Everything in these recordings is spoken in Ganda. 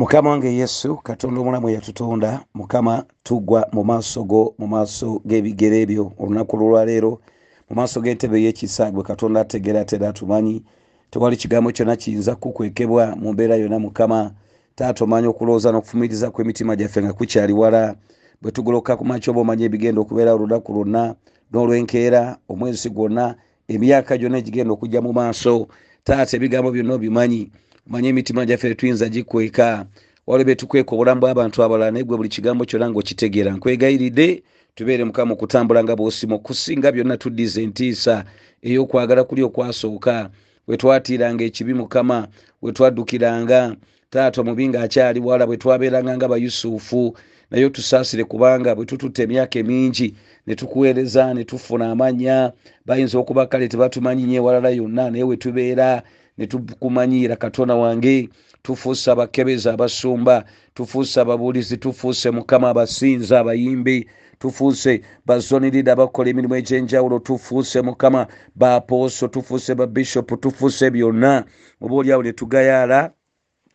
mukama wange yesu katonda omulamu eyatutonda mukama tugwa mu maaso go mu maaso g'ebigere ebyo olunaku lwolwaleero mu maaso g'entebe y'ekisa gwe katonda ategera ate era atumanyi tewali kigambo kyonna kiyinza kukwekebwa mu mbeera yonna mukama. Taata omanyi okulowooza n'okufumiriza kw'emitima gyaffe nga kukyali wala. Bwe tugoloka ku makyo oba omanyi ebigenda okubeera olunaku lwonna n'olwenkeera omwezi gwonna emyaka gyonna egigenda okujja mu maaso taata ebigambo byonna obimanyi omanyi emitima gyaffe tetuyinza gikweka. Waliwo betukweka obulamu bw'abantu abalala naye gwe buli kigambo kyonna ngaokitegeera nkwegayiridde tubeere mukama okutambula nga bwosima okusinga byonna tuddiza entiisa ey'okwagala kuli okwasooka. Bwetwatiiranga ekibi mukama bwetwaddukiranga taata omubi ng'akyali wala bwetwabeeranga nga bayusufu naye otusaasire kubanga bwe tututte emyaka emingi ne tukuweereza ne tufuna amannya bayinza okuba kale tebatumanyi ewalala yonna naye wetubeera ne tukumanyiira katonda wange tufuuse abakebezi abasumba tufuuse ababuulizi tufuuse mukama abasinza abayimbi tufuuse bazonirida abakola emirimu egyenjawulo tufuuse mukama bapooso tufuuse babishopu tufuuse byonna. Oba oliawo netugayaala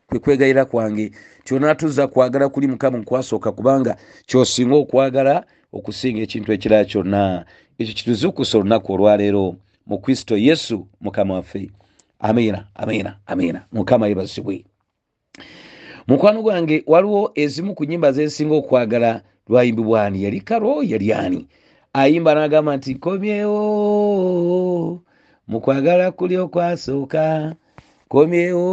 kwekwegayira kwange kyona tuzza kwagala kuli mukama nkwasooka kubanga kyosinga okwagala okusinga ekintu ekirala kyonna. Ekyo kituzukusa olunaku olwaleero. Mu kristo yesu mukama waffe amiina amiina amiina mukama yebazibwe mukwano gwange waliwo ezimu ku nyimba zesinga okwagala lwayimbibwani. Yali karo yali ani? Ayimba nagamba nti nkomyewo mukwagala kuli okwasooka. Nkomyewo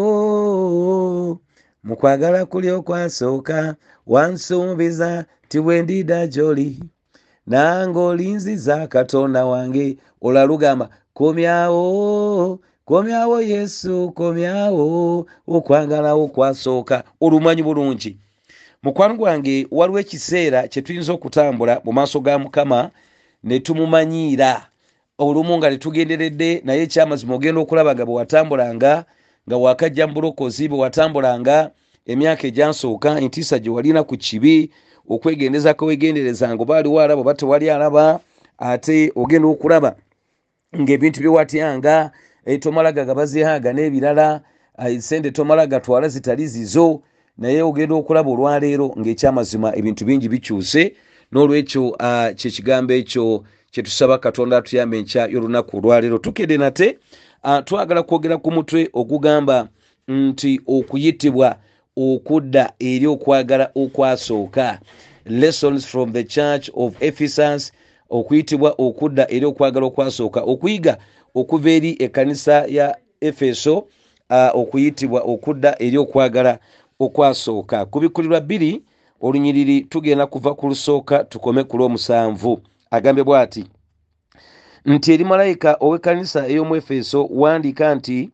mukwagala kuli okwasooka. Wansumbiza ti bwendida gyoli. Nange olinziza katonda wange. Olalugamba komyawo komyawo yesu komyawo okwagalawo okwasooka olumanyi bulungi. Mukwano gwange waliwo ekiseera kyetuyinza okutambula mu maaso ga mukama ne tumumanyiira. Olumu nga tetugenderedde naye ekyamazima ogenda okulaba nga bwe watambulanga nga wakajja mu bulokozi bwe watambulanga emyaka egyansooka entiisa gye walina ku kibi okwegendeza kwewegenderezanga oba aliwo alaba oba tewali alaba ate ogenda okulaba ngaebintu byewatyanga tomalaga ga bazihaaga n'ebirala sente tomala gatwala zitali zizo naye ogenda okulaba olwaleero ngaekyamazima ebintu bingi bikyuse n'olwekyo kyekigambo ekyo kyetusaba katonda atuyamba enkya y'olunaku olwaleero. Tukede nate twagala kwogera ku mutwe ogugamba nti okuyitibwa okudda eri okwagala okwasooka. Lessons from the church of ephesus okuyitibwa okudda eri okwagala okwasooka okuyiga okuva eri ekkanisa ya efeso okuyitibwa okudda eri okwagala okwasooka. Kubikulirwa bbiri olunyiriri tugenda kuva ku lusooka tukome ku lwomusanvu. Agambye bw'ati nti eri malayika ow'ekkanisa ey'omu efeso wandiika nti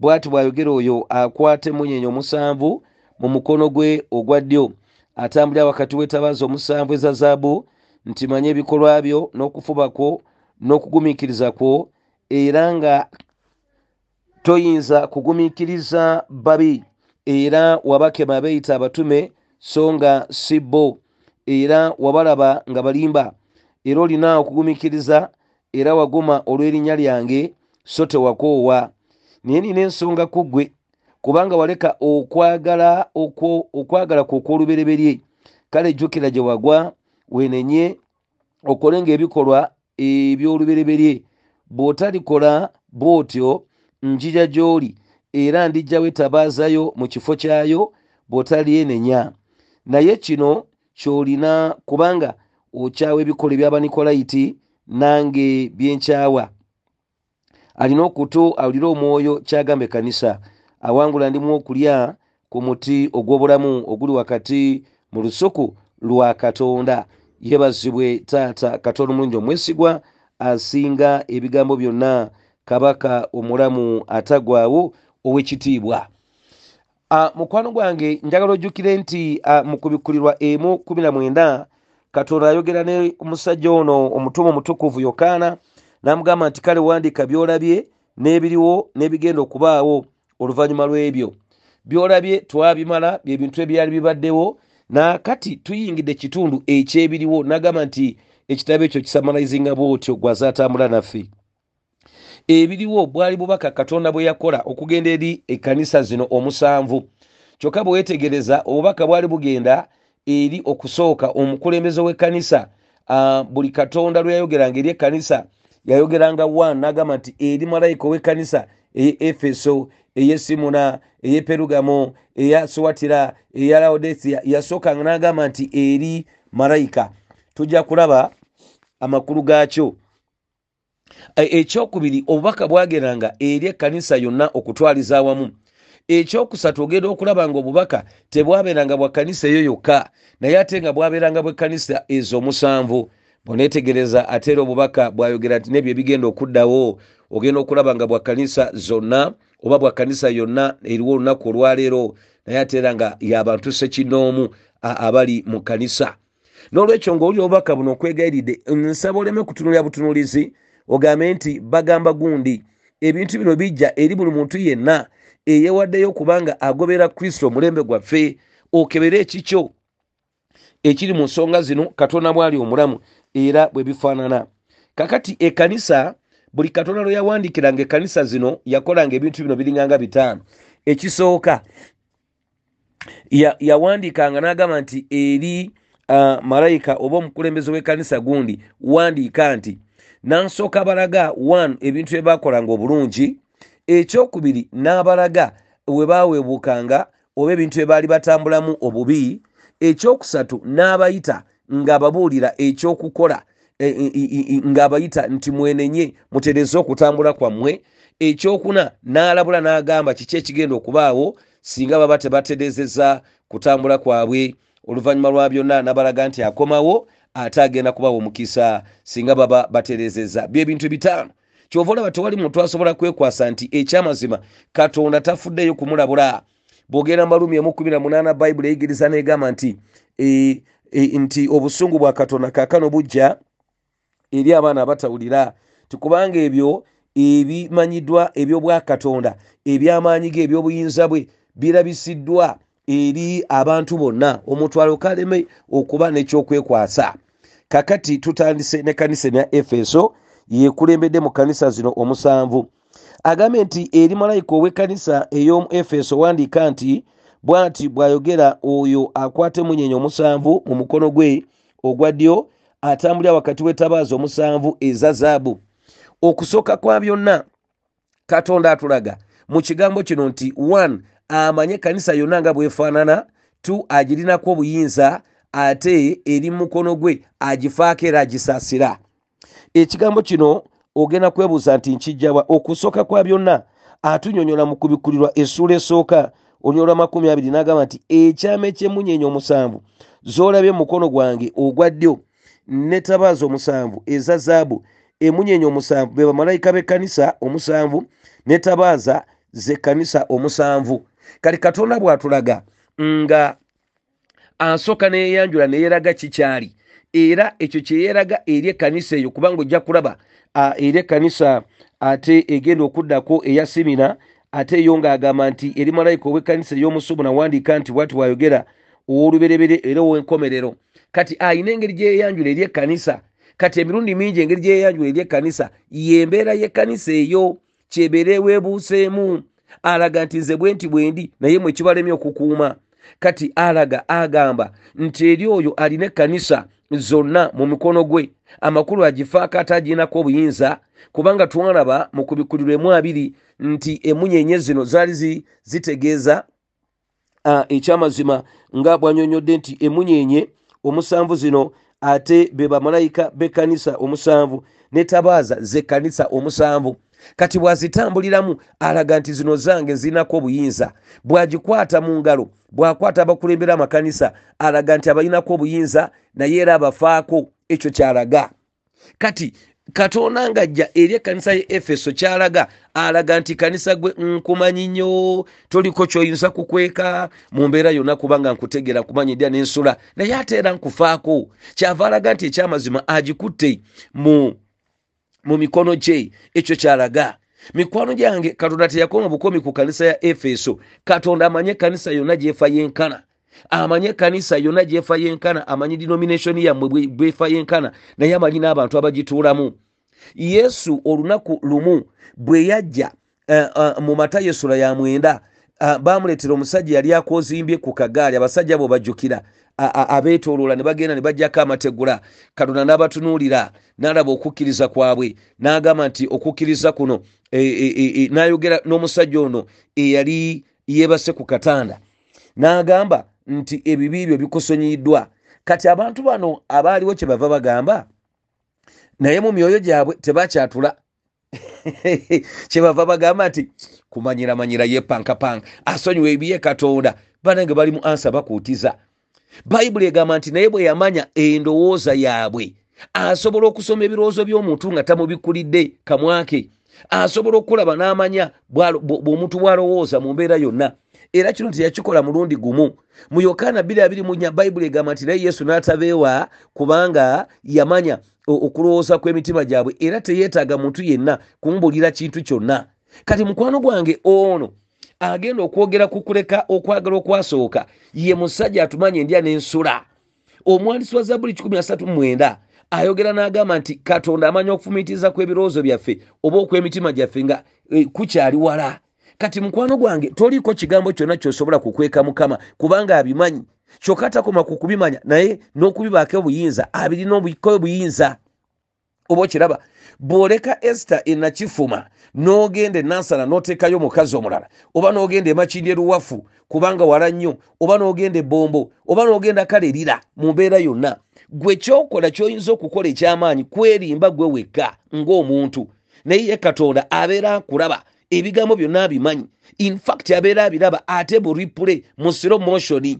bw'ati bw'ayogera oyo akwata emunyenye omusanvu mu mukono gwe ogwa ddyo. Atambulira wakati w'etabaaza omusanvu eza zaabu nti manye ebikolwa byo n'okufuba kwo n'okugumiikiriza kwo era nga toyinza kugumiikiriza babi. Era wabakema beeyita abatume so nga si bo. Era wabalaba nga balimba. Era olina okugumiikiriza era waguma olw'erinnya lyange so tewakoowa. Naye nina ensonga ku ggwe kubanga waleka okwagala okwagala kwe okw'olubereberye. Kale jjukira gye wagwa wenenye okole ngaebikolwa ebyolubereberye bw'otalikola bw'otyo njija gy'oli era ndijjawo etabaazayo mu kifo kyayo bw'otalyenenya naye kino ky'olina kubanga okyawa ebikolwa eby'abanikolayiti nange byenkyawa alina okutu awulire omwoyo kyagamba ekkanisa awangula ndimu okulya ku muti ogw'obulamu oguli wakati mu lusuku lwa katonda. Yebazibwe taata katonda omulungi omwesigwa asinga ebigambo byonna kabaka omulamu atagwawo ow'ekitiibwa. Mukwano gwange njagala ojjukire nti mu kubikulirwa emu kumi na mwenda katonda ayogera ne omusajja ono omutume omutukuvu yokaana n'amugamba nti kale wandiika byolabye n'ebiriwo n'ebigenda okubaawo oluvannyuma lw'ebyo. Byolabye twabimala byebintu ebyali bibaddewo nakati tuyingidde ekitundu ekyebiriwo. Nagamba nti ekitabo ekyo kisamalizinga bwotyo gwazaatambula naffe. Ebiriwo bwali bubaka katonda bwe yakola okugenda eri ekkanisa zino omusanvu. Kyokka bwewetegereza obubaka bwali bugenda eri okusooka omukulembeze w'ekkanisa. Uh, buli katonda lwe yayogeranga eri ekkanisa yayogeranga wa nagamba nti eri malayika ow'ekkanisa eye efeso eye simuna eye perugamo eya swatira eya laodisia yasookanga nagamba nti eri malayika. Tujja kulaba amakulu gaakyo. Ekyokubiri obubaka bwageranga eri ekkanisa yonna okutwaliza awamu. Ekyokusatu ogenda okulaba nga obubaka tebwabeeranga bwa kkanisa eyo yokka naye ate nga bwabeeranga bwekkanisa ezo omusanvu boneetegereza ate era obubaka bwayogera nti nebyo ebigenda okuddawo ogenda okulaba nga bwa kkanisa zonna oba bwa kkanisa yonna eriwo olunaku olwaleero naye ate era nga yabantu sekinoomu abali mu kkanisa n'olwekyo ngaoli obubaka buno okwegayiridde nsaba oleme kutunulira butunulizi ogambe nti bagamba gundi ebintu bino bijja eri buli muntu yenna eyewaddeyo kubanga agobera kristo omulembe gwaffe okebere ekikyo ekiri mu nsonga zino katonda bwali omulamu era bwe bifaanana. Kakati ekkanisa buli katonda lwe yawandikiranga ekkanisa zino yakolanga ebintu bino biringanga bitaano. Ekisooka yawandikanga n'agamba nti eri uh, malayika oba omukulembeze w'ekkanisa gundi wandiika nti nansooka balaga one ebintu bye bakolanga obulungi ekyokubiri n'abalaga we baweebukanga oba ebintu bye baali batambulamu obubi ekyokusatu n'abayita ng'ababuulira ekyokukola e, e, e, ng'abayita nti mwenenye mutereze okutambula kwammwe ekyokuna n'alabula n'agamba kiki ekigenda okubaawo singa baba tebaterezeza kutambula kwabwe oluvannyuma lwa byonna nabalaga nti akomawo ate agenda kubawa omukisa singa baba baterezeza byebintu bitaano. Kyova olaba tewali muntu asobola kwekwasa nti ekyamazima katonda tafuddeyo kumulabula. Bwogenda mumalumi emu18 bayibuli eyigiriza negamba nti e, e, nti obusungu bwa katonda kakano bujja eri abaana abatawulira. Tikubanga ebyo ebimanyiddwa ebyobwakatonda ebyamaanyi ge ebyobuyinza bwe birabisiddwa eri abantu bonna omutwalo kaleme okuba nekyokwekwasa kakati tutandise ne kanisa ya efeso yekulembedde mu kanisa zino omusanvu. Agambye nti eri malayika ow'ekkanisa ey'omu efeso wandiika nti bwati bw'ayogera oyo akwata emunyenye omusanvu mu mukono gwe ogwa ddyo atambulira wakati w'etabaaza omusanvu eza zaabu. Okusooka kwa byonna katonda atulaga. Mu kigambo kino nti 1 amanye ekkanisa yonna nga bwefaanana 2 agirinako obuyinza ate eri mukono gwe agifaako era agisaasira. Ekigambo kino ogenda kwebuuza nti nkijjawa okusooka kwa byonna atunyonyola mu kubikkulirwa essuula esooka onyolwa makumi abiri n'agamba nti ekyama ekyemunyeenya omusanvu z'olabye mukono gwange ogwa ddyo netabaaza omusanvu eza zaabu emunyeenya omusanvu be bamalayika b'ekkanisa omusanvu netabaaza z'ekkanisa omusanvu kati katonda bw'atulaga nga asooka neyeyanjula neyeraga kikyali era ekyo kyeyeraga eri ekkanisa eyo kubanga ojja kulaba eri ekkanisa ate egenda okuddako eya simina ate eyo ng'agamba nti eri malayika ow'ekkanisa ey'omusubu nawandiika nti bwati bwayogera ow'oluberebere era ow'enkomerero kati ayina engeri gyeyeyanjula eri ekkanisa kati emirundi mingi engeri gyeyeyanjula eri ekkanisa yembeera y'ekkanisa eyo kyebeera weebuuseemu alaga nti nze bwe nti bwendi naye mwe kibalemye okukuuma. Kati alaga agamba nti eri oyo alina ekkanisa zonna mu mikono gwe. Amakulu agifaako ate agirinako obuyinza kubanga twalaba mu kubikkulirwemu abiri nti emunyenye zino zaali zitegeeza ekyamazima nga bwanyonyodde nti emunyenye omusanvu zino ate be bamalayika b'ekkanisa omusanvu netabaaza z'ekkanisa omusanvu kati bwazitambuliramu alaga nti zino zange zirinako obuyinza. Bwagikwata mu ngalo bwakwata abakulembera amakanisa alaga nti abalinako obuyinza naye era abafaako ekyo kyalaga. Kati katonda ngajja eri ekkanisa ye efeso kyalaga alaga nti kanisa gwe nkumanyi nnyo toliko kyoyinza kukweka mu mbeera yonna kubanga nkutegera kumanya edya n'ensula naye ate era nkufaako. Kyava alaga nti ekyamazima agikutte mu mu mikono gye. Ekyo kyalaga. Mikwano gyange katonda teyakoma obukomi ku kanisa ya efeso. Katonda amanye kanisa yonna gyefa yenkana. Amanye kanisa yonna gyefa yenkana. Amanyi denomination yammwe bwefa yenkana. Naye amanyi n'abantu abagituulamu. Yesu olunaku lumu bwe yajja uh, uh, mu matayo esula ya mwenda uh, bamuleetera omusajja yali akozimbye ku kagaali. Abasajja bo bajjukira abeetooloola ne bagenda ne bajjako amategula. Katonda n'abatunuulira n'alaba okukkiriza kwabwe n'agamba nti okukkiriza kuno e, e, e, n'ayogera n'omusajja ono eyali yeebase ku katanda. N'agamba nti ebibi byo bikusonyiddwa kati abantu bano abaaliwo kye bava bagamba naye mu myoyo gyabwe tebakyatula. Kyebava bagamba nti kumanyiramanyira yepankapanka asonyiwa ebiye katonda. Banange bali mu ansa bakuutiza bayibuli egamba nti naye bwe yamanya endowooza yaabwe asobola okusoma ebirowoozo by'omuntu nga tamubikkulidde kamwake asobola okulaba n'amanya bw'omuntu bw'alowooza mu mbeera yonna. Era kino teyakikola mulundi gumu. Mu yokaana 224 bayibuli egamba nti naye yesu n'atabeewa kubanga yamanya okulowooza kw'emitima gyabwe era teyeetaaga muntu yenna kumubulira kintu kyonna. Kati mukwano gwange ono agenda okwogera ku kuleka okwagala okwasooka ye musajja atumanya endya n'ensula. Omwandisi wa zabuli 139 ayogera n'agamba nti katonda amanya okufumiitiriza kw'ebirowoozo byaffe oba okw'emitima gyaffe nga e, kukyali wala. Kati mukwano gwange toliiko kigambo kyonna kyosobola kukweka mukama kubanga abimanyi. Kyokka atakoma ku kubimanya naye n'okubibaako obuyinza abirina obuyinza. Oba okiraba bw'oleka esita enakifuma n'ogenda enansana n'oteekayo omukazi omulala oba n'ogenda emakindi eruwafu kubanga wala nnyo oba n'ogenda ebombo oba n'ogenda kalerira mu mbeera yonna gwe kyokola kyoyinza okukola ekyamaanyi kwerimba gwe wekka ng'omuntu. Naye ye katonda abeera akulaba ebigambo byonna abimanyi. Infact abeera abiraba ate buripule mu siro motioni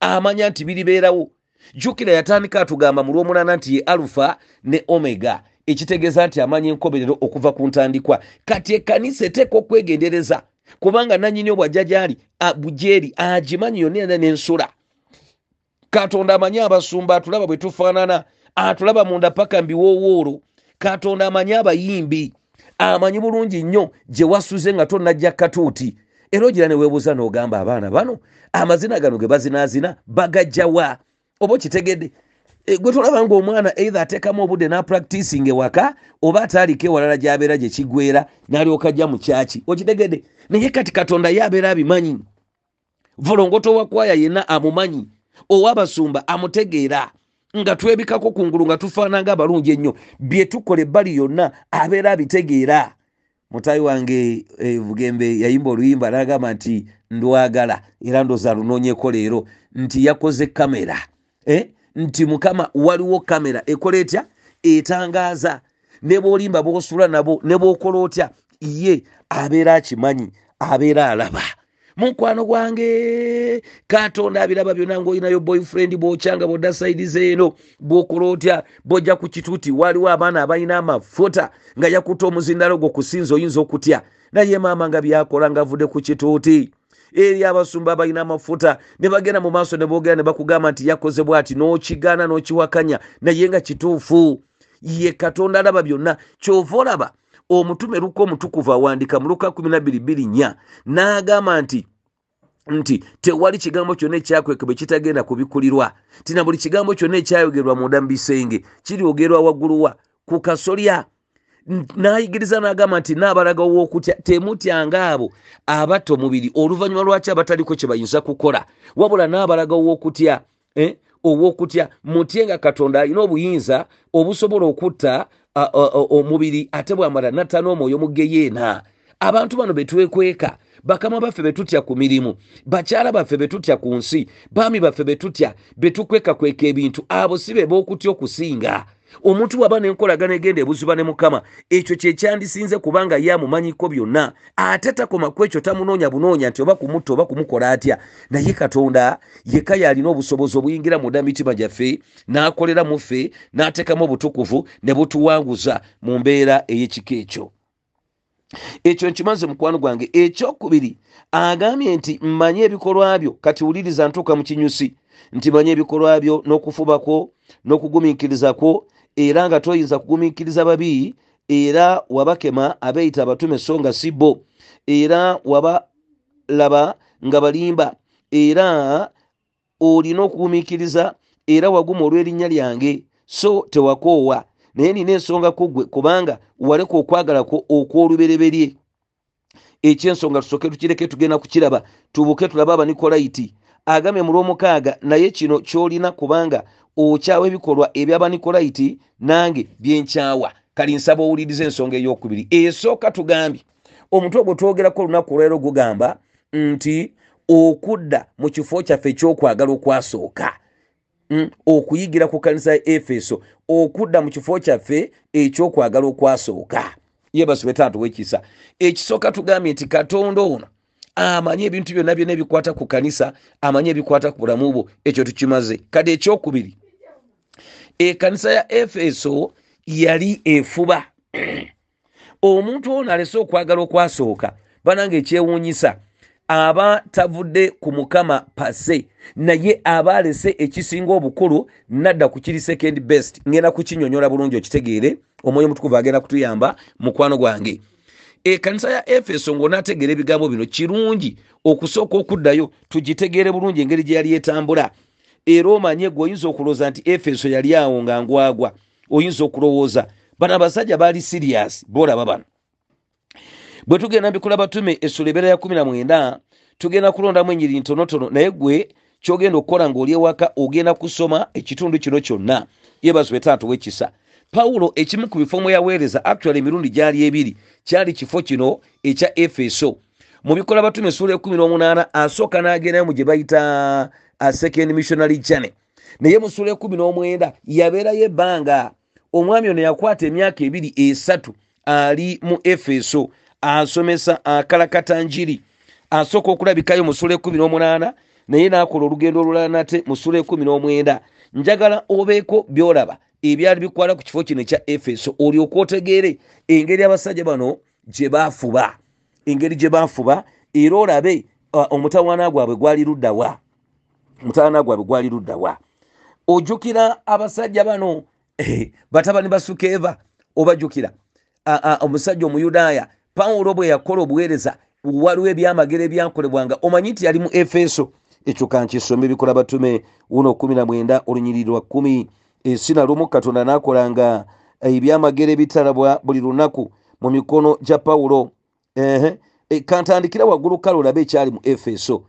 amanya nti biribeerawo. Jjukira yatandika atugamba mu lwomunana nti ye alufa ne omega ekitegeeza nti amanya enkoberero okuva ku ntandikwa. Kati ekkanisa eteeka okwegendereza kubanga nanyini obwajja gyali bujeeri agimanyi yonna yana n'ensula. Katonda amanyi abasumba atulaba bwe tufaanana atulaba munda paka mbiwoowoolo katonda amanyi abayimbi amanyi bulungi nnyo gye wasuze nga tonajja katuuti. Era ogira ne weebuuza n'ogamba abaana bano amazina gano ge bazinaazina bagajjawa oba okitegedde gwe tolaba ngaomwana eitha ateekamu obudde napracticing ewaka oba ataaliko ewalala gy'abeera gye kiggwera n'alyoka ajja mu kyaki okitegedde? Naye kati katonda ye abeera abimanyi. Volongoto wa kwaya yenna amumanyi owabasumba amutegeera nga twebikako kungulu nga tufaananga abalungi ennyo bye tukola ebbali yonna abeera abitegeera. Mutayi wange e, bugembe yayimba oluyimba nagamba nti ndwagala era ndoza lunoonyeko leero nti yakoze kamera eh? Nti mukama waliwo kamera ekola etya? Etangaaza. Ne bwolimba bwosula nabo ne bwokola otya? Ye abeera akimanyi abeera alaba. Mukwano gwange katonda abiraba byonna ngaolinayo boyfriend bwokyanga bwodda saidi zeeno bwokola otya? Bwojja ku kituuti waliwo abaana abalina amafuta nga yakutta omuzindalo gwo kusinza oyinza okutya? Naye maama nga byakola nga avudde ku kituuti eri abasumba abalina amafuta. Ne bagenda mu maaso ne boogera ne bakugamba nti yakoze bwati n'okigaana n'okiwakanya naye nga kituufu. Ye katonda alaba byonna. Kyova olaba omutume luka omutukuvu awandika mu luka 22 n'agamba nti nti tewali kigambo kyonna ekyakweka bwe kitagenda kubikulirwa. Ti na buli kigambo kyonna ekyayogerwa munda mu bisenge kiryogerwa wagguluwa ku kasolya n'ayigiriza n'agamba nti naabalaga ow'okutya temutyanga abo abatta omubiri oluvannyuma lwaki abataliko kye bayinza kukola wabula n'abalaga ow'okutya eh? ow'okutya mutye nga katonda alina obuyinza obusobola okutta omubiri ate bwamala natta n'omwoyo mu geyeena abantu bano betwekweka bakama baffe betutya ku mirimu bakyala baffe betutya ku nsi baami baffe betutya betukwekakweka ebintu abo si be bookutya okusinga omuntu bw'aba n'enkolagana egenda ebuziba ne mukama ekyo kyekyandisinze kubanga ye amumanyiko byonna. Ate takoma ku ekyo tamunoonya bunoonya nti oba kumutta oba kumukola atya. Naye katonda yekka yalina obusobozi obuyingira munda mitima gyaffe n'akolera mu ffe n'ateekamu obutukuvu ne butuwanguza mu mbeera ey'ekika ekyo. Ekyo nkimaze mukwano gwange. Ekyokubiri agambye nti mmanye ebikolwa byo. Kati wuliriza ntuuka mu kinyusi. Nti manye ebikolwa byo n'okufubako n'okugumiikirizakwo era nga toyinza kugumiikiriza babi era wabakema abeeyita abatume so nga si bo era wabalaba nga balimba era olina okugumiikiriza era waguma olw'erinnya lyange so tewakoowa. Naye nina ensonga ku ggwe kubanga waleka okwagalako okw'olubereberye. Ekyensonga tusooke tukireke tugenda kukiraba tubuke tulabe abanikolaiti agambye mu lwomukaaga naye kino kyolina kubanga okyawa ebikolwa ebyabanikolaiti nange byenkyawa. Kali nsaba owuliriza ensonga eyokubiri. Esooka tugambye. Omutwe gwe twogerako olunaku olwero gugamba nti okudda mu kifo kyaffe ekyokwagala okwasooka mm, okuyigira ku kanisa ya efeso okudda mu kifo kyaffe ekyokwagala okwasooka. Yebasube taata wekisa ekisooka tugambye nti katonda ono amanyi ebintu byonna byonna ebikwata ku kanisa amanyi ebikwata ku bulamu bwo ekyo tukimaze. Kade ekyokubiri ekanisa ya efeso yali efuba. Omuntu ono alese okwagala okwasooka bananga ekyewuunyisa aba tavudde ku mukama pase naye aba alese ekisinga obukulu nadda ku kiri second best ngenda kukinyonyola bulungi okitegeere omwoyo omutukuvu agenda kutuyamba mukwano gwange. Ekanisa ya efeso ngaonaategeera ebigambo bino kirungi okusooka okuddayo tugitegeere bulungi engeri gye yali etambula era omanye gwe oyinza okulowooza nti efeso yali awo nga ngwagwa oyinza okulowooza. Bano abasajja baali siriyasi boolaba bano. Bwe tugenda mbikola batume essula ebeera ya 19 tugenda kulondamu enyiri ntonotono naye gwe kyogenda okukola ngaoli ewaka ogenda kusoma ekitundu kino kyonna. Yebazibwe taata wekisa pawulo ekimu ku bifo mwe yaweereza actually emirundi gyali ebiri kyali kifo kino ekya efeso. Mu bikola batume essula 18 asooka n'agendayo mu gye bayita second missionary journey. Naye mu ssula 19 yabeerayo ebbanga omwami ono yakwata emyaka ebiri esatu ali mu efeso asomesa akalakata njiri asooka okulabikayo mu ssula 18 naye n'akola olugendo olulala nate mu ssula 19 njagala obeeko byolaba ebyali bikwala ku kifo kino ekya efeso olyoka otegeere engeri abasajja bano gye bafuba engeri gye bafuba era olabe omutawaana gwabwe gwali luddawa omutawaana gwabwe gwali luddawa ojjukira abasajja bano eh, batabani basukeeva obajjukira? Omusajja omuyudaaya pawulo bwe yakola obuweereza waliwo ebyamagero ebyakolebwanga omanyi nti yali mu efeso? Ekyo kankisombe ebikola batume 19 olunyiriri lwa 1 esina lumu katonda nakolanga ebyamagero ebitalabwa buli lunaku mu mikono gya pawulo kantandikira waggulu kale olabe ekyali mu efeso.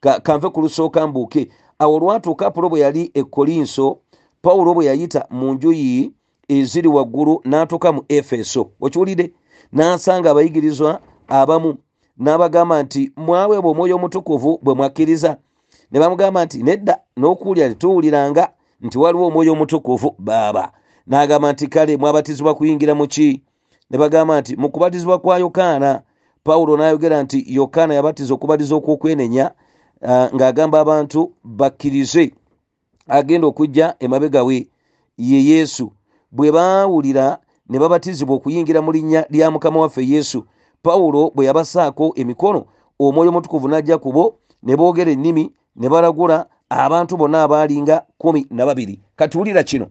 Ka, kanve ku lusooka mbuuke awo olwatuuka apulo bwe yali e kolinso pawulo bwe yayita mu njuyi eziri waggulu n'atuuka mu efeso. Okiwulire n'asanga abayigirizwa abamu n'abagamba nti mwaweebwa omwoyo omutukuvu bwe mwakkiriza. Ne bamugamba nti nedda n'okuwulira tetuwuliranga nti waliwo omwoyo omutukuvu baaba. N'agamba nti kale mwabatizibwa kuyingira mu ki? Ne bagamba nti mu kubatizibwa kwa yokaana. Pawulo n'ayogera nti yokaana yabatiza okubatiza okwokwenenya ng'agamba abantu bakkirize. Agenda okujja emabega we ye yesu. Bwe baawulira ne babatizibwa okuyingira mu linnya lya mukama waffe yesu pawulo bwe yabasaako emikono omwoyo omutukuvu n'ajja kubo ne boogera ennimi ne balagula abantu bonna abaalinga kumi na babiri. Katuwulira kino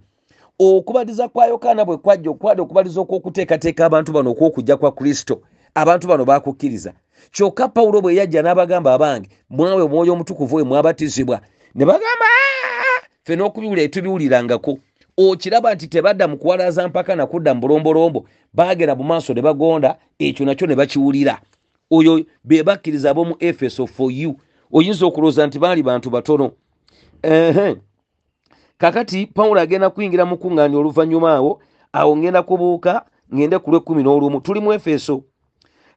okubatiza kwa yokaana bwe kwajja okwali okubatiza okwokuteekateeka abantu bano okwokujja kwa kristo. Abantu bano bakukkiriza kyokka pawulo bwe yajja n'abagamba abange mwawe omwoyo omutukuvu we mwabatizibwa. Ne bagamba ffe n'okubiwulira etubiwulirangako okiraba nti tebadda mu kuwalaza mpaka nakudda mu bulombolombo bagera mu maaso ne bagonda ekyo nakyo ne bakiwulira. Oyo be bakkiriza ab'omu efeso for you. Oyinza okulowooza nti baali bantu batono. Kakati pawulo agenda kuyingira mu kuŋŋaanya oluvannyuma awo awo ngenda kubuuka ŋŋende ku lwekumi n'olumu. Tuli mu efeso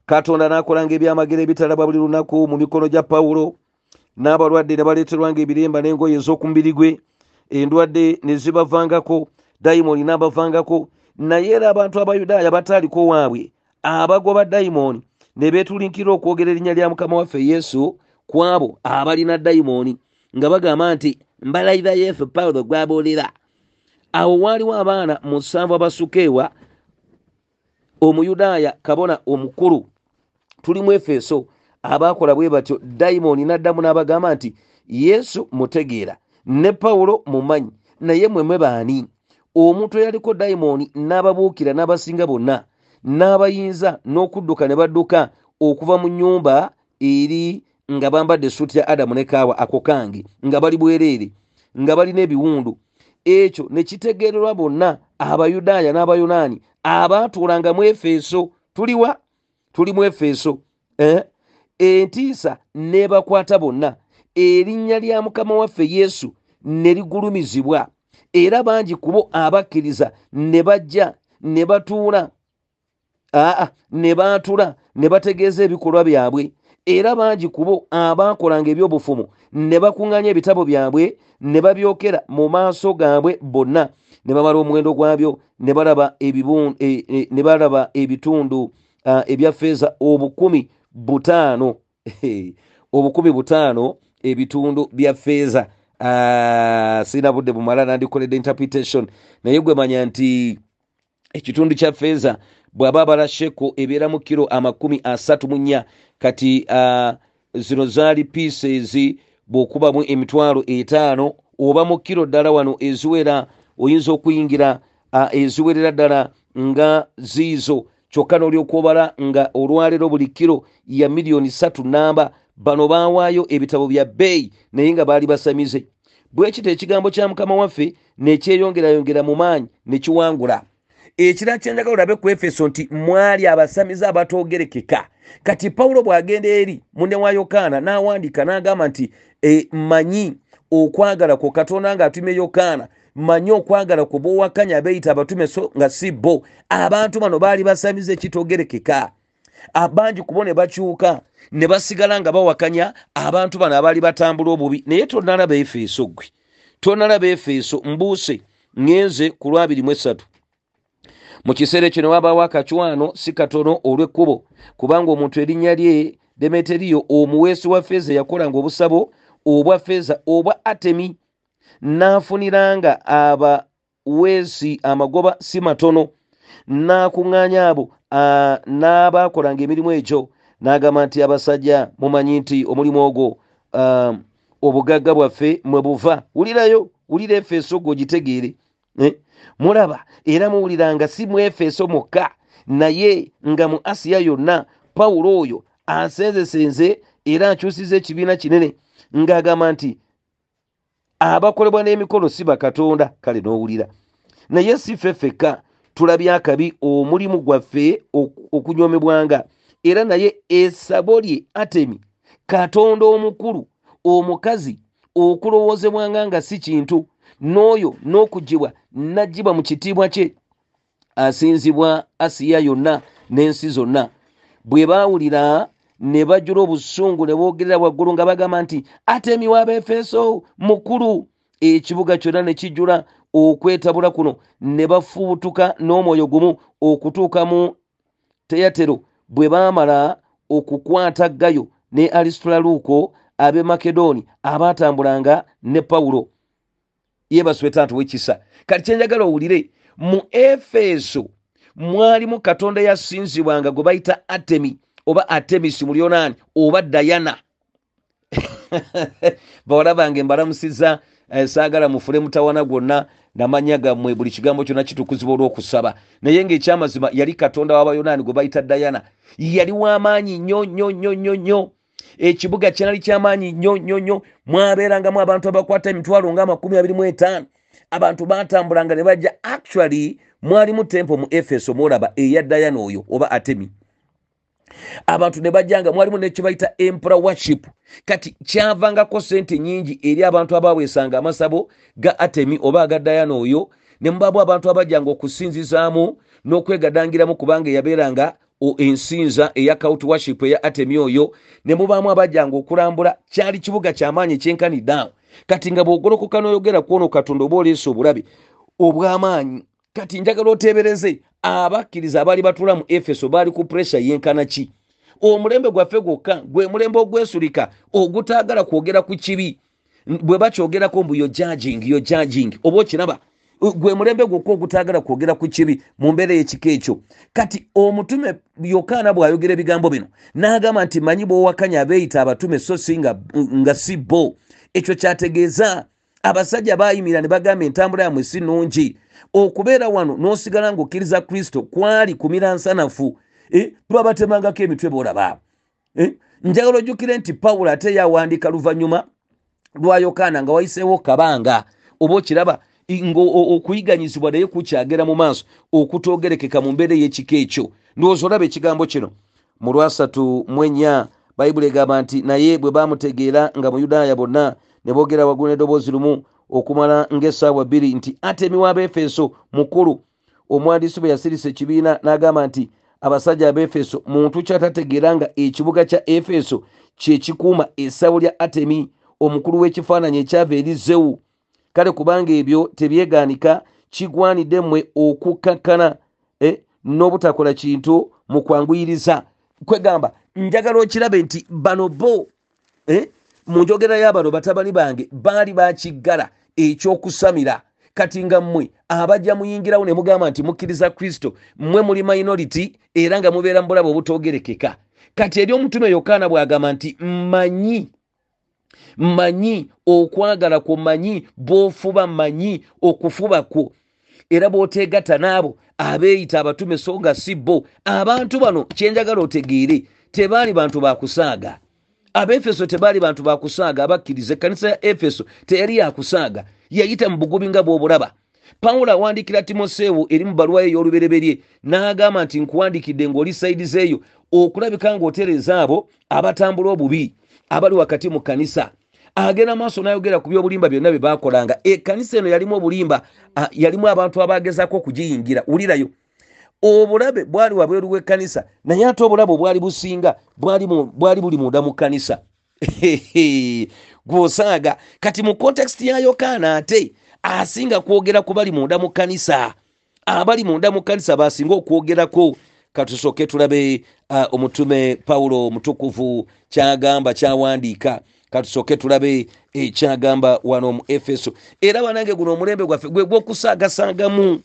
katonda n'akolanga ebyamagero ebitalaba buli lunaku mu mikono gya pawulo n'abalwadde ne baleeterwanga ebiremba n'engoye ez'oku mubiri gwe. Endwadde ne zibavangako dayimooni n'abavangako naye era abantu abayudaaya bataaliko waabwe. Abagoba dayimooni ne beetulinkira okwogera erinnya lya mukama waffe yesu ku abo abalina dayimooni nga bagamba nti mbalayira yesu pawulo gwabuulira awo waaliwo abaana musanvu abasukeewa omuyudaaya kabona omukulu tuli mu efeso abaakola bwe batyo dayimooni n'addamu n'abagamba nti yesu mutegeera ne pawulo mumanyi naye mwemwe baani? Omuntu eyaliko dayimooni n'ababuukira n'abasinga bonna n'abayinza n'okudduka ne badduka okuva mu nnyumba eri nga bambadde essuuti ya adamu ne kaawa ako kange nga bali bwereere nga balina ebiwundu. Ekyo ne kitegeererwa bonna abayudaaya n'abayonaani abaatuulanga mu efeso. Tuliwa tuli mu efeso eh? entiisa nebakwata bonna. Erinnya lya mukama waffe yesu ne ligulumizibwa. Era bangi kubo abakkiriza ne bajja ne batuula. Aa ne baatula ne bategeeza ebikolwa byabwe. Era bangi kubo abaakolanga ebyobufumu ne bakuŋŋanya ebitabo byabwe ne babyokera mu maaso gaabwe bonna. Ne bamala omuwendo gwabyo ne balaba ebibun- e- e- ebitundu ebya feeza obukumi butaano obukumi butaano ebitundu bya feeza. Ah, sirina budde bumala nandikoledde interpretation. Naye gwe manya nti ekitundu kya feeza bw'aba abala sheko ebeera mu kiro amakumi asatu mu nnya kati zino zaali pieces bw'okubamu emitwalo etaano oba mu kiro ddala wano eziwera oyinza okuyingira eziwerera ddala nga ziizo kyokka n'olyoka obala nga olwaleero buli kiro ya miliyoni satu namba bano baawaayo ebitabo bya bbeeyi naye nga baali basamize. Bwe kito ekigambo kya mukama waffe nekyeyongerayongera mu maanyi ne kiwangula. Ekirala kyenjagala olabe ku efeso nti mwali abasamize abatoogerekeka kati pawulo bw'agenda eri munne wa yokaana n'awandiika n'agamba nti e, mmanyi okwagala kwo katonda ng'atume yokaana mmanyi okwagala kwo bowakanya abeeyita abatume so nga si bo. Abantu bano baali basamize ekitoogerekeka abangi kubo ne bakyuka ne basigala nga bawakanya abantu bano abaali batambula obubi. Naye tonalaba efeso gwe tonalaba efeso mbuuse ŋŋenze ku lwabiri mu esatu. Mu kiseera ekyo ne wabaawo akacwano si katono olw'ekkubo kubanga omuntu erinnya lye demeteriyo omuweesi wa feeza yakolanga obusabo obwa feeza obwa atemi n'afuniranga abaweesi amagoba si matono n'akuŋŋaanya abo n'abaakolanga emirimu egyo n'agamba nti abasajja mumanyi nti omulimu ogwo obugagga bwaffe mwe buva wulirayo wulira efeso gwe ogitegeere eh? mulaba era muwuliranga si mu efeso mokka naye nga mu asiya yonna pawulo oyo asenzesenze era akyusiza ekibiina kinene ng'agamba nti abakolebwa n'emikolo si bakatonda kale n'owulira. Naye si ffe ffekka tulabye akabi omulimu gwaffe ok- okunyomebwanga era naye essabo lye atemi katonda omukulu omukazi okulowoozebwanga nga si kintu n'oyo n'okugibwa nagibwa mu kitiibwa kye asinzibwa asiya yonna n'ensi zonna. Bwe baawulira ne bajjula obusungu ne boogerera waggulu nga bagamba nti atemi w'abaefeso mukulu? Ekibuga kyonna ne kijjula okwetabula kuno ne bafubutuka n'omwoyo gumu okutuuka mu teyatero bwe baamala okukwata gayo ne alisitulaluuko ab'e makedoni abaatambulanga ne pawulo. Yebaswe taata wekisa kati kyenjagala owulire mu efeso mwalimu katonda yasinzibwanga gwe bayita atemi oba atemisi mu lyonaani oba dayana bawala bange mbalamusiza eh, saagala mufule mutawana gwonna namanya gammwe buli kigambo kyonna kitukuzibwa olw'okusaba. Naye ng'ekyamazima yali katonda w'abayonaani gwe bayita dayana yali w'amaanyi nnyo nnyo nnyo nnyo nnyo. Ekibuga kyali kyamaanyi nnyo nnyo nnyo. Mwabeerangamu abantu abakwata emitwalo nga amakumi abiri mu etaano. Abantu baatambulanga ne bajja. Actually mwalimu tempo mu efeso mwolaba eya dayana oyo oba atemi abantu ne bajjanga mwalimu nekyebayita empura worship. Kati kyavangako sente nyingi eri abantu abaweesanga amasabo ga atemi oba aga dayana oyo ne mubaamu abantu abajjanga okusinzizaamu n'okwegadangiramu kubanga eyabeeranga ensinza eya kaut worship eya atemi oyo ne mubaamu abajjanga okulambula kyali kibuga kyamaanyi ekyenkaniddeawo kati nga bw'ogolokoka n'oyogera kwono katonda oba oleese obulabe obw'amaanyi kati njagala oteebereze abakkiriza abaali batuula mu efeso baali ku puresha yenkana ki? Omulembe gwaffe gwokka gwe mulembe ogwesulika ogutaagala kwogera ku kibi bwe bakyogerako mbu yo jaging yo jaging oba okiraba gwe mulembe gwokka ogutaagala kwogera ku kibi mu mbeera y'ekika ekyo. Kati omutume yokaana bw'ayogera ebigambo bino n'agamba nti manyi bwowakanya abeeyita abatume so si nga, si bo. Ekyo kyategeeza abasajja baayimira ne bagamba entambula yamwe si nnungi okubeera wano n'osigala ng'okkiriza kristo kwali kumira nsanafu eh, twabatemangako emitwe boolaba eh? njagala ojjukire nti pawulo ate yawandiika luvannyuma lwa yokaana nga wayiseewo kabanga oba okiraba okuyiganyizibwa naye kukyagera mu maaso okutoogerekeka mu mbeera ey'ekika ekyo ndowooza olaba ekigambo kino mu lwasatu mu ennya bayibuli egamba nti naye bwe bamutegeera nga mu yudaaya bonna ne boogera waggulu n'eddoboozi lumu okumala ng'essaawa bbiri nti atemi w'abeefeso mukulu omuwandiisi bwe yasirisa ekibiina n'agamba nti abasajja abeefeso muntu kyatategeera nga ekibuga kya efeso kyekikuuma essawo lya atemi omukulu w'ekifaananyi ekyava eri zewu. Kale kubanga ebyo tebyegaanika kigwanidde mmwe okukkakkana eh, n'obutakola kintu mu kwanguyiriza. Kwegamba njagala okirabe nti bano bo eh, mu njogera y'abano batabani bange baali bakiggala ekyokusamira. Kati nga mmwe abajja muyingirawo ne mugamba nti mukkiriza kristo mmwe muli minority era nga mubeera mu bulabe obutogerekeka. Kati eri omutume yokaana bw'agamba nti mmanyi mmanyi okwagala kwo mmanyi bw'ofuba mmanyi okufuba kwo. Era bw'oteegatta n'abo abeeyita abatume so nga si bo abantu bano kyenjagala otegeere tebaali bantu bakusaaga abaefeso tebaali bantu bakusaaga abakkiriza ekkanisa ya efeso teyali yakusaaga yayita mu bugubi nga bw'obulaba pawulo awandiikira timoseewo eri mu baluwa ye ey'olubereberye n'agamba nti nkuwandiikidde ng'oli sayidiza eyo okulabika ng'otereeza abo abatambula obubi abali wakati mu kkanisa. Agenda maaso n'ayogera ku byobulimba byonna bye baakolanga. Ekkanisa eno yalimu obulimba yalimu abantu abagezaako okugiyingira wulirayo obulabe bwali wabweru w'ekkanisa naye ate obulabe obwali businga bwali buli munda mu kkanisa. Gwosaaga kati mu kontekisiti ya yokaana ate asinga kwogera ku bali munda mu kkanisa. Abali munda mu kkanisa basinga okwogerako. Katusooke tulabe uh, omutume pawulo omutukuvu kyagamba kyawandiika. Katusooke tulabe ekyagamba wano mu efeso. Era banange guno omulembe gwaffe gwe gwokusaagasaagamu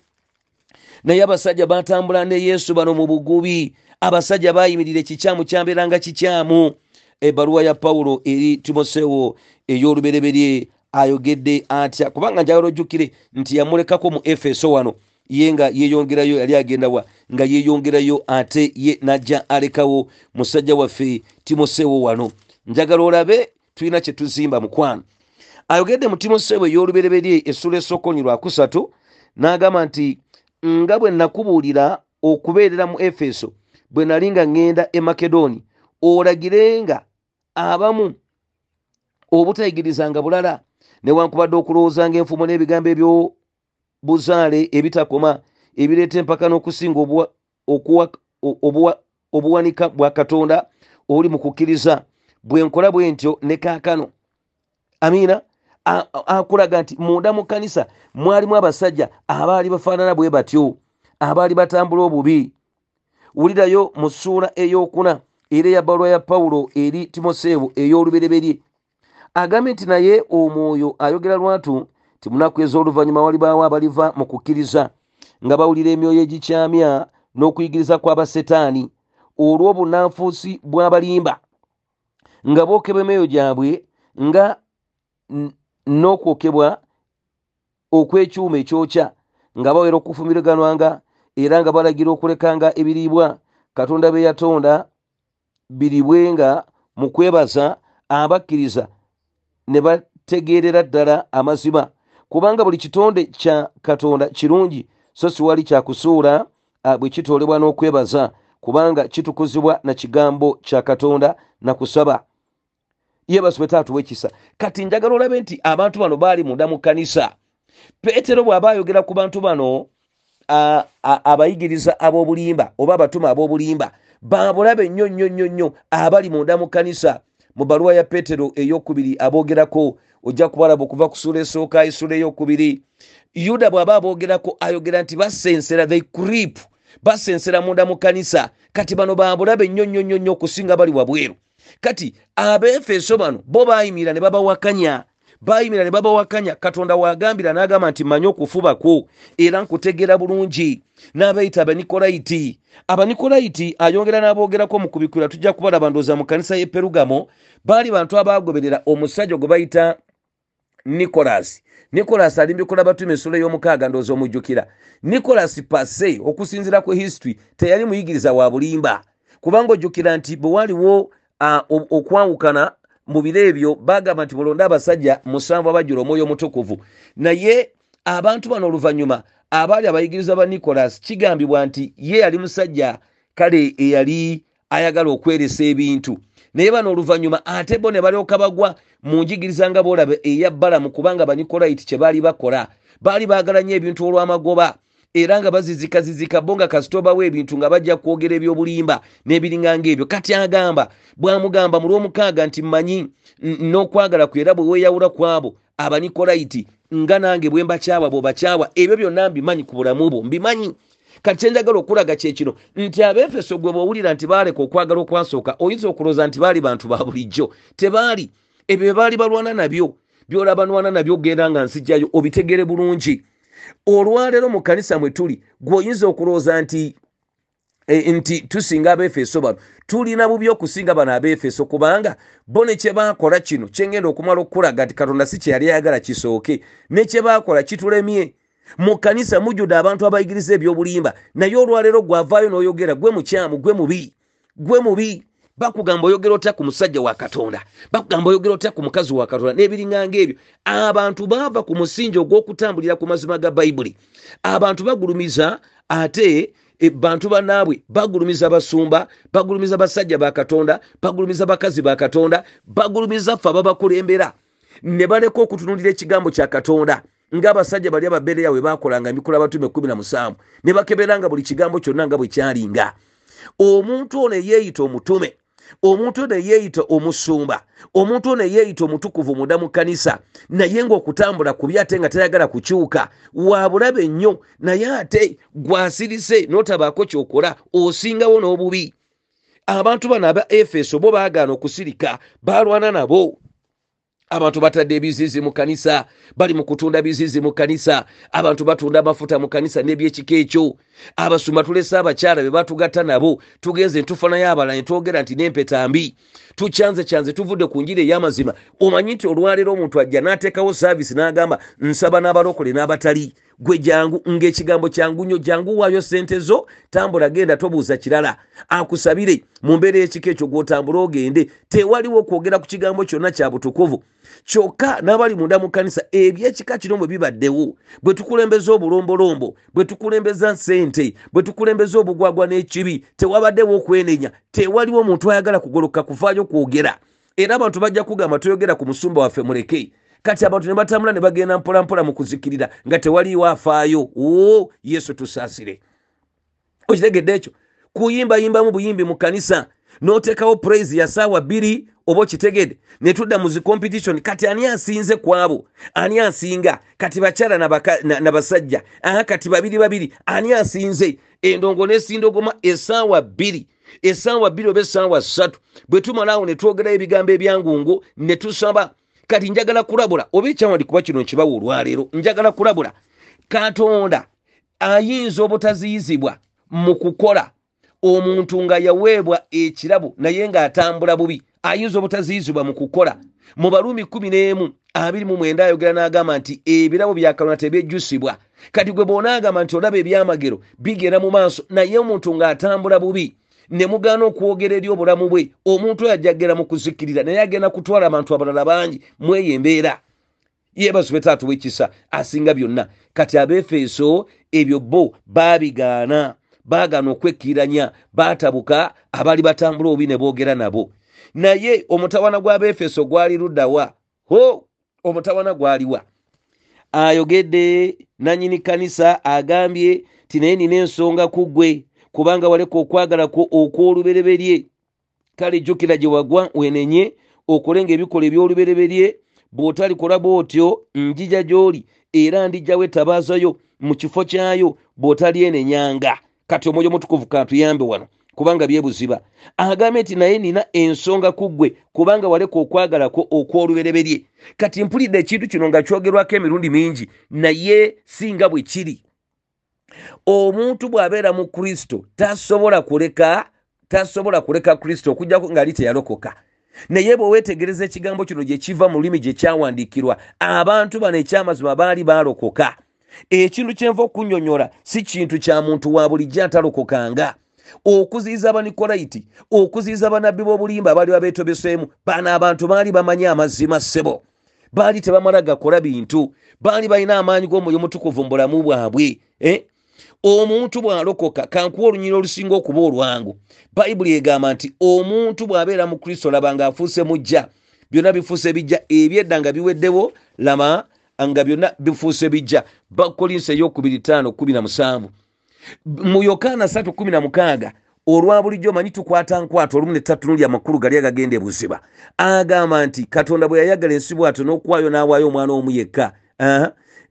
naye abasajja batambula ne yesu bano mu bugubi. Abasajja bayimirira ekikyamu kyambeeranga kikyamu. Ebbaluwa ya pawulo eri timoseewo ey'olubereberye ayogedde atya kubanga njagala ojjukire nti yamulekako mu efeso wano. Ye nga yeeyongerayo yali agendawa nga yeeyongerayo ate ye najja alekawo musajja waffe timoseewo wano. Njagala olabe tulina kye tuzimba mukwano ayogedde mu timoseewo ey'olubereberye essula essokonyi lwakusatu n'agamba nti nga bwe nakubuulira okubeerera mu efeso bwe nali nga ŋŋenda e makedoni olagirenga abamu obutayigirizanga bulala newankubadde okulowoozanga enfumo n'ebigambo ebyobuzaale ebitakoma ebireeta empaka n'okusinga obuwanika bwa katonda oli mu kukkiriza. Bwe nkola bwe ntyo ne kaakano. Amiina akulaga nti munda mu kkanisa mwalimu abasajja abaali bafaanana bwe batyo abaali batambula obubi. Wulirayo mu ssuula ey'okuna era eya bbaluwa ya pawulo eri timoseewo ey'olubereberye. Agambye nti naye omwoyo ayogera lwatu ti munaku ez'oluvannyuma walibaawo abaliva mu kukkiriza nga bawulira emyoyo egikyamya n'okuyigiriza kw'abasetaani olw'obunanfuusi bw'abalimba. Nga bookebwa emyoyo gyabwe nga n'okwokebwa okw'ekyuma ekyokya nga bawera okufumiruganwanga era nga balagira okulekanga ebiriibwa. Katonda be yatonda biribwenga mu kwebaza abakkiriza ne bategeerera ddala amazima. Kubanga buli kitonde kya katonda kirungi so siwali kyakusuula ah, bwe kitoolebwa n'okwebaza kubanga kitukuzibwa na kigambo kya katonda na kusaba ye basube taatuwa ekisa kati njagala olabe nti abantu bano baali munda mu kkanisa. Peetero bw'aba ayogera ku bantu bano abayigiriza ab'obulimba oba abatuma ab'obulimba babulabe nnyo nnyo nnyo nnyo abali munda mu kkanisa. Mu baluwa ya peetero eyokubiri aboogerako ojja kubalaba okuva ku ssuula esooka essuula eyokubiri yuda bw'aba aboogerako ayogera nti basensera they creep. Basensera munda mu kkanisa. Kati bano babulabe nnyo nnyo nnyo nnyo okusinga bali wabweru kati abeefeso bano bo bayimirira ne babawakanya. Bayimirira ne babawakanya. Katonda wagambira n'agamba nti mmanyi okufuba kwo era nkutegeera bulungi. N'abayita abanikolayiti abanikolayiti ayongera n'aboogerako mu kubikwira tujja kubalaba ndooza mu kanisa y'e perugamo. Baali bantu abaagoberera omusajja gwe bayita nikolasi nikolasi ali mbikola batuma essula y'omukaaga ndooza omujjukira. Nikolasi pase okusinziira ku history teyali muyigiriza wa bulimba. Kubanga ojjukira nti bwe waliwo okwawukana mu biro ebyo bagamba nti mulonde abasajja musanvu abajjula omwoyo omutukuvu. Naye abantu bano oluvannyuma abaali abayigiriza ba nikolasi kigambibwa nti ye yali musajja kale eyali ayagala okweresa ebintu. Naye bano oluvannyuma ate bo ne balyoka bagwa mu njigiriza nga boolaba eya balamu kubanga banikolaiti kye baali bakola. Baali baagala nnyo ebintu olw'amagoba era nga bazizikazizika bo nga kasitobawo ebintu nga bajja kwogera ebyobulimba n'ebiringa ngaebyo kati agamba bwamugamba mu lw'omukaaga nti mmanyi n'okwagala kwe era bwe weeyawula ku abo abanikolaiti nga nange bwe mbakyawa bwobakyawa ebyo byonna mbimanyi ku bulamu bwo mbimanyi. Kati kyenjagala okulaga kyekino nti abeefeso gwe bwowulira nti baaleka okwagala okwasooka oyinza okulooza nti baali bantu ba bulijjo. Tebaali ebyo bye baali balwana nabyo byolaba nwana nabyo ogenda nga nsijjayo obitegere bulungi olwaleero mu kanisa mwe tuli gweoyinza okulowooza nti e, nti tusinga abeefeso bano tulina bubi okusinga bano abeefeso kubanga bo ne kyebakola kino kyengenda okumala okukulaga nti katonda si kyeyali ayagala kisooke ne kyebakola kitulemye. Mu kanisa mujjudde abantu abayigiriza ebyobulimba naye olwaleero gwavaayo n'oyogera gwe mukyamu gwe mubi gwe mubi bakugamba oyogera otya ku musajja wa katonda? Bakugamba oyogera otya ku mukazi wa katonda? N'ebiringanga ebyo. Abantu baava ku musingi ogw'okutambulira ku mazima ga bayibuli. Abantu bagulumiza ate e, bantu banaabwe bagulumiza basumba bagulumiza basajja ba katonda bagulumiza bakazi ba katonda bagulumiza ffe ababakulembera. Ne baleka okutunulira ekigambo kya katonda. Ng'abasajja bali ababereya bwe bakolanga emikolo abatume 17 ne bakeberanga buli kigambo kyonna nga bwe kyalinga. Omuntu ono eyeeyita omutume omuntu ono eyeeyita omusumba omuntu ono eyeeyita omutukuvu munda mu kanisa naye ngaokutambula kubi ate nga tayagala kukyuka wabulabe nnyo naye ate gwasirise n'otabaako kyokola osingawo n'obubi. Abantu bano aba efeso bo baagaana okusirika balwana nabo abantu batadde ebizizi mu kanisa bali mu kutunda bizizi mu kanisa. Abantu batunda amafuta mu kanisa n'ebyekika ekyo. Abasumba tulese abakyala be batugatta nabo tugenze ntufanayo abalala netwogera nti n'empeta mbi tukyanze kyanze tuvudde ku njiri ey'amazima. Omanyi nti olwaleero omuntu ajja n'ateekawo saavisi n'agamba nsaba n'abalokole n'abatali gwe jangu ng'ekigambo kyangu nnyo jangu waayo sente zo tambula genda tobuuza kirala. Akusabire mu mbeera y'ekika ekyo gw'otambula ogende tewaliwo kwogera ku kigambo kyonna kya butukuvu. Kyokka n'abali munda mu kanisa ebyekika kino bwe bibaddewo. Bwe tukulembeza obulombolombo bwe tukulembeza ssente bwe tukulembeza obugwagwa n'ekibi tewabaddewo okwenenya tewaliwo omuntu ayagala kugoloka kuvaayo kwogera. Era abantu bajja kugamba toyogera ku musumba waffe muleke kati abantu ne batambula ne bagenda mpolampola mu kuzikirira nga tewaliwo afaayo. O yesu tusaasire. Okitegedde ekyo? Kuyimbayimbamu buyimbi mu kanisa n'oteekawo praise ya saawa bbiri oba okitegedde ne tudda mu zicompetition kati ani asinze ku abo? Ani asinga? Kati bakyala na basajja? Aha kati babiri babiri ani asinze? Endongo nesindogoma esaawa bbiri esaawa bbiri oba esaawa ssatu. Bwe tumalaawo ne twogerayo ebigambo ebyangungu ne tusaba kati njagala kulabula oba ekyawandi kuba kino nkibawa olwaleero njagala kulabula. Katonda ayinza obutaziyizibwa mu kukola omuntu nga yaweebwa ekirabo naye ng'atambula bubi. Ayinza obutaziyizibwa mu kukola. Mu baluumi 129 ayogera n'agamba nti ebirabo bya kalona tebyejjusibwa kati gwe bw'onaagamba nti olaba ebyamagero bigenda mu maaso naye omuntu ng'atambula bubi ne mugaana okwogera eri obulamu bwe omuntu oyo ajja kgenda mu kuzikirira naye agenda kutwala abantu abalala bangi mu eyo embeera yeebazibwe taata wekisa asinga byonna. Kati abeefeeso ebyo bo baabigaana baagaana okwekkiranya baatabuka abaali batambula obi ne boogera nabo. Naye omutawana gw'abeefeso gwali luddawa ho omutawana gwaliwa ayogedde nanyini kanisa agambye ti naye nina ensonga ku ggwe kubanga waleka okwagalako okw'olubereberye. Kale jjukira gye wagwa wenenye okolenga ebikola eby'olubereberye bw'otalikola bw'otyo njija gy'oli era ndijjawo etabaazayo mu kifo kyayo bw'otalyenenyanga kati omwoyo mutukuvu katuyambe wano kubanga byebuziba agambye nti naye nina ensonga ku ggwe kubanga waleka okwagalako okw'olubereberye. Kati mpulidde ekintu kino nga kyogerwako emirundi mingi naye singa bwe kiri omuntu bw'abeera mu kristo tasobola kuleka tasobola kuleka kristo okugjako ngaali teyalokoka. Naye bwe weetegereza ekigambo kino gye kiva mu lulimi gye kyawandiikirwa abantu bano ekyamazima baali baalokoka. Ekintu kyenva okunyonyola si kintu kya muntu wa bulijjo atalokokanga. Okuziyiza abanikolaiti okuziyiza abanabbi b'obulimba abaali babeetobeseemu bano abantu baali bamanyi amazima ssebo baali tebamala gakola bintu baali balina amaanyi g'omwoyo mutukuvu mu bulamu bwabwe eh? Omuntu bw'alokoka kankuwa olunyiri olusinga okuba olwangu. Bayibuli egamba nti omuntu bw'abeera mu kristo laba ng'afuuse mujja. Byonna bifuuse bijja ebyedda nga biweddewo lama nga byonna bifuuse bijja. Bakolinso eyokubiri 5 mu yokaana 316 olwa bulijjo manyi tukwata nkwata olumu ne tatunulya amakulu gali agagenda ebuziba agamba nti katonda bwe yayagala ensi bwatyo n'okuwaayo n'awaayo omwana omu yekka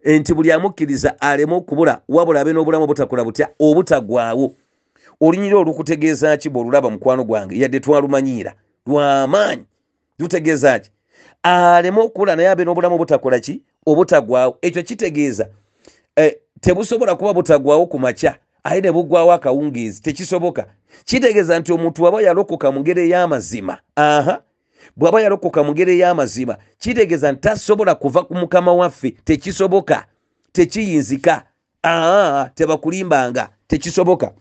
nti buli amukkiriza aleme okubula wabula abe n'obulamu obutakola butya? Obutagwawo. Olunyiri olukutegeeza ki bweolulaba mukwano gwange? Yadde twalumanyiira lwamaanyi lutegeeza ki? Aleme okubula naye abe n'obulamu obutakola ki? Obutagwawo. Ekyo kitegeeza. Eh, tebusobola kuba butagwawo ku makya aye ne bugwawo akawungeezi. Tekisoboka. Kitegeeza nti omuntu waba yalokoka mu ngeri ey'amazima. Aha bw'aba yalokoka mu ngeri ey'amazima kitegeeza nti tasobola kuva ku mukama waffe tekisoboka tekiyinzika. Aa tebakulimbanga tekisoboka.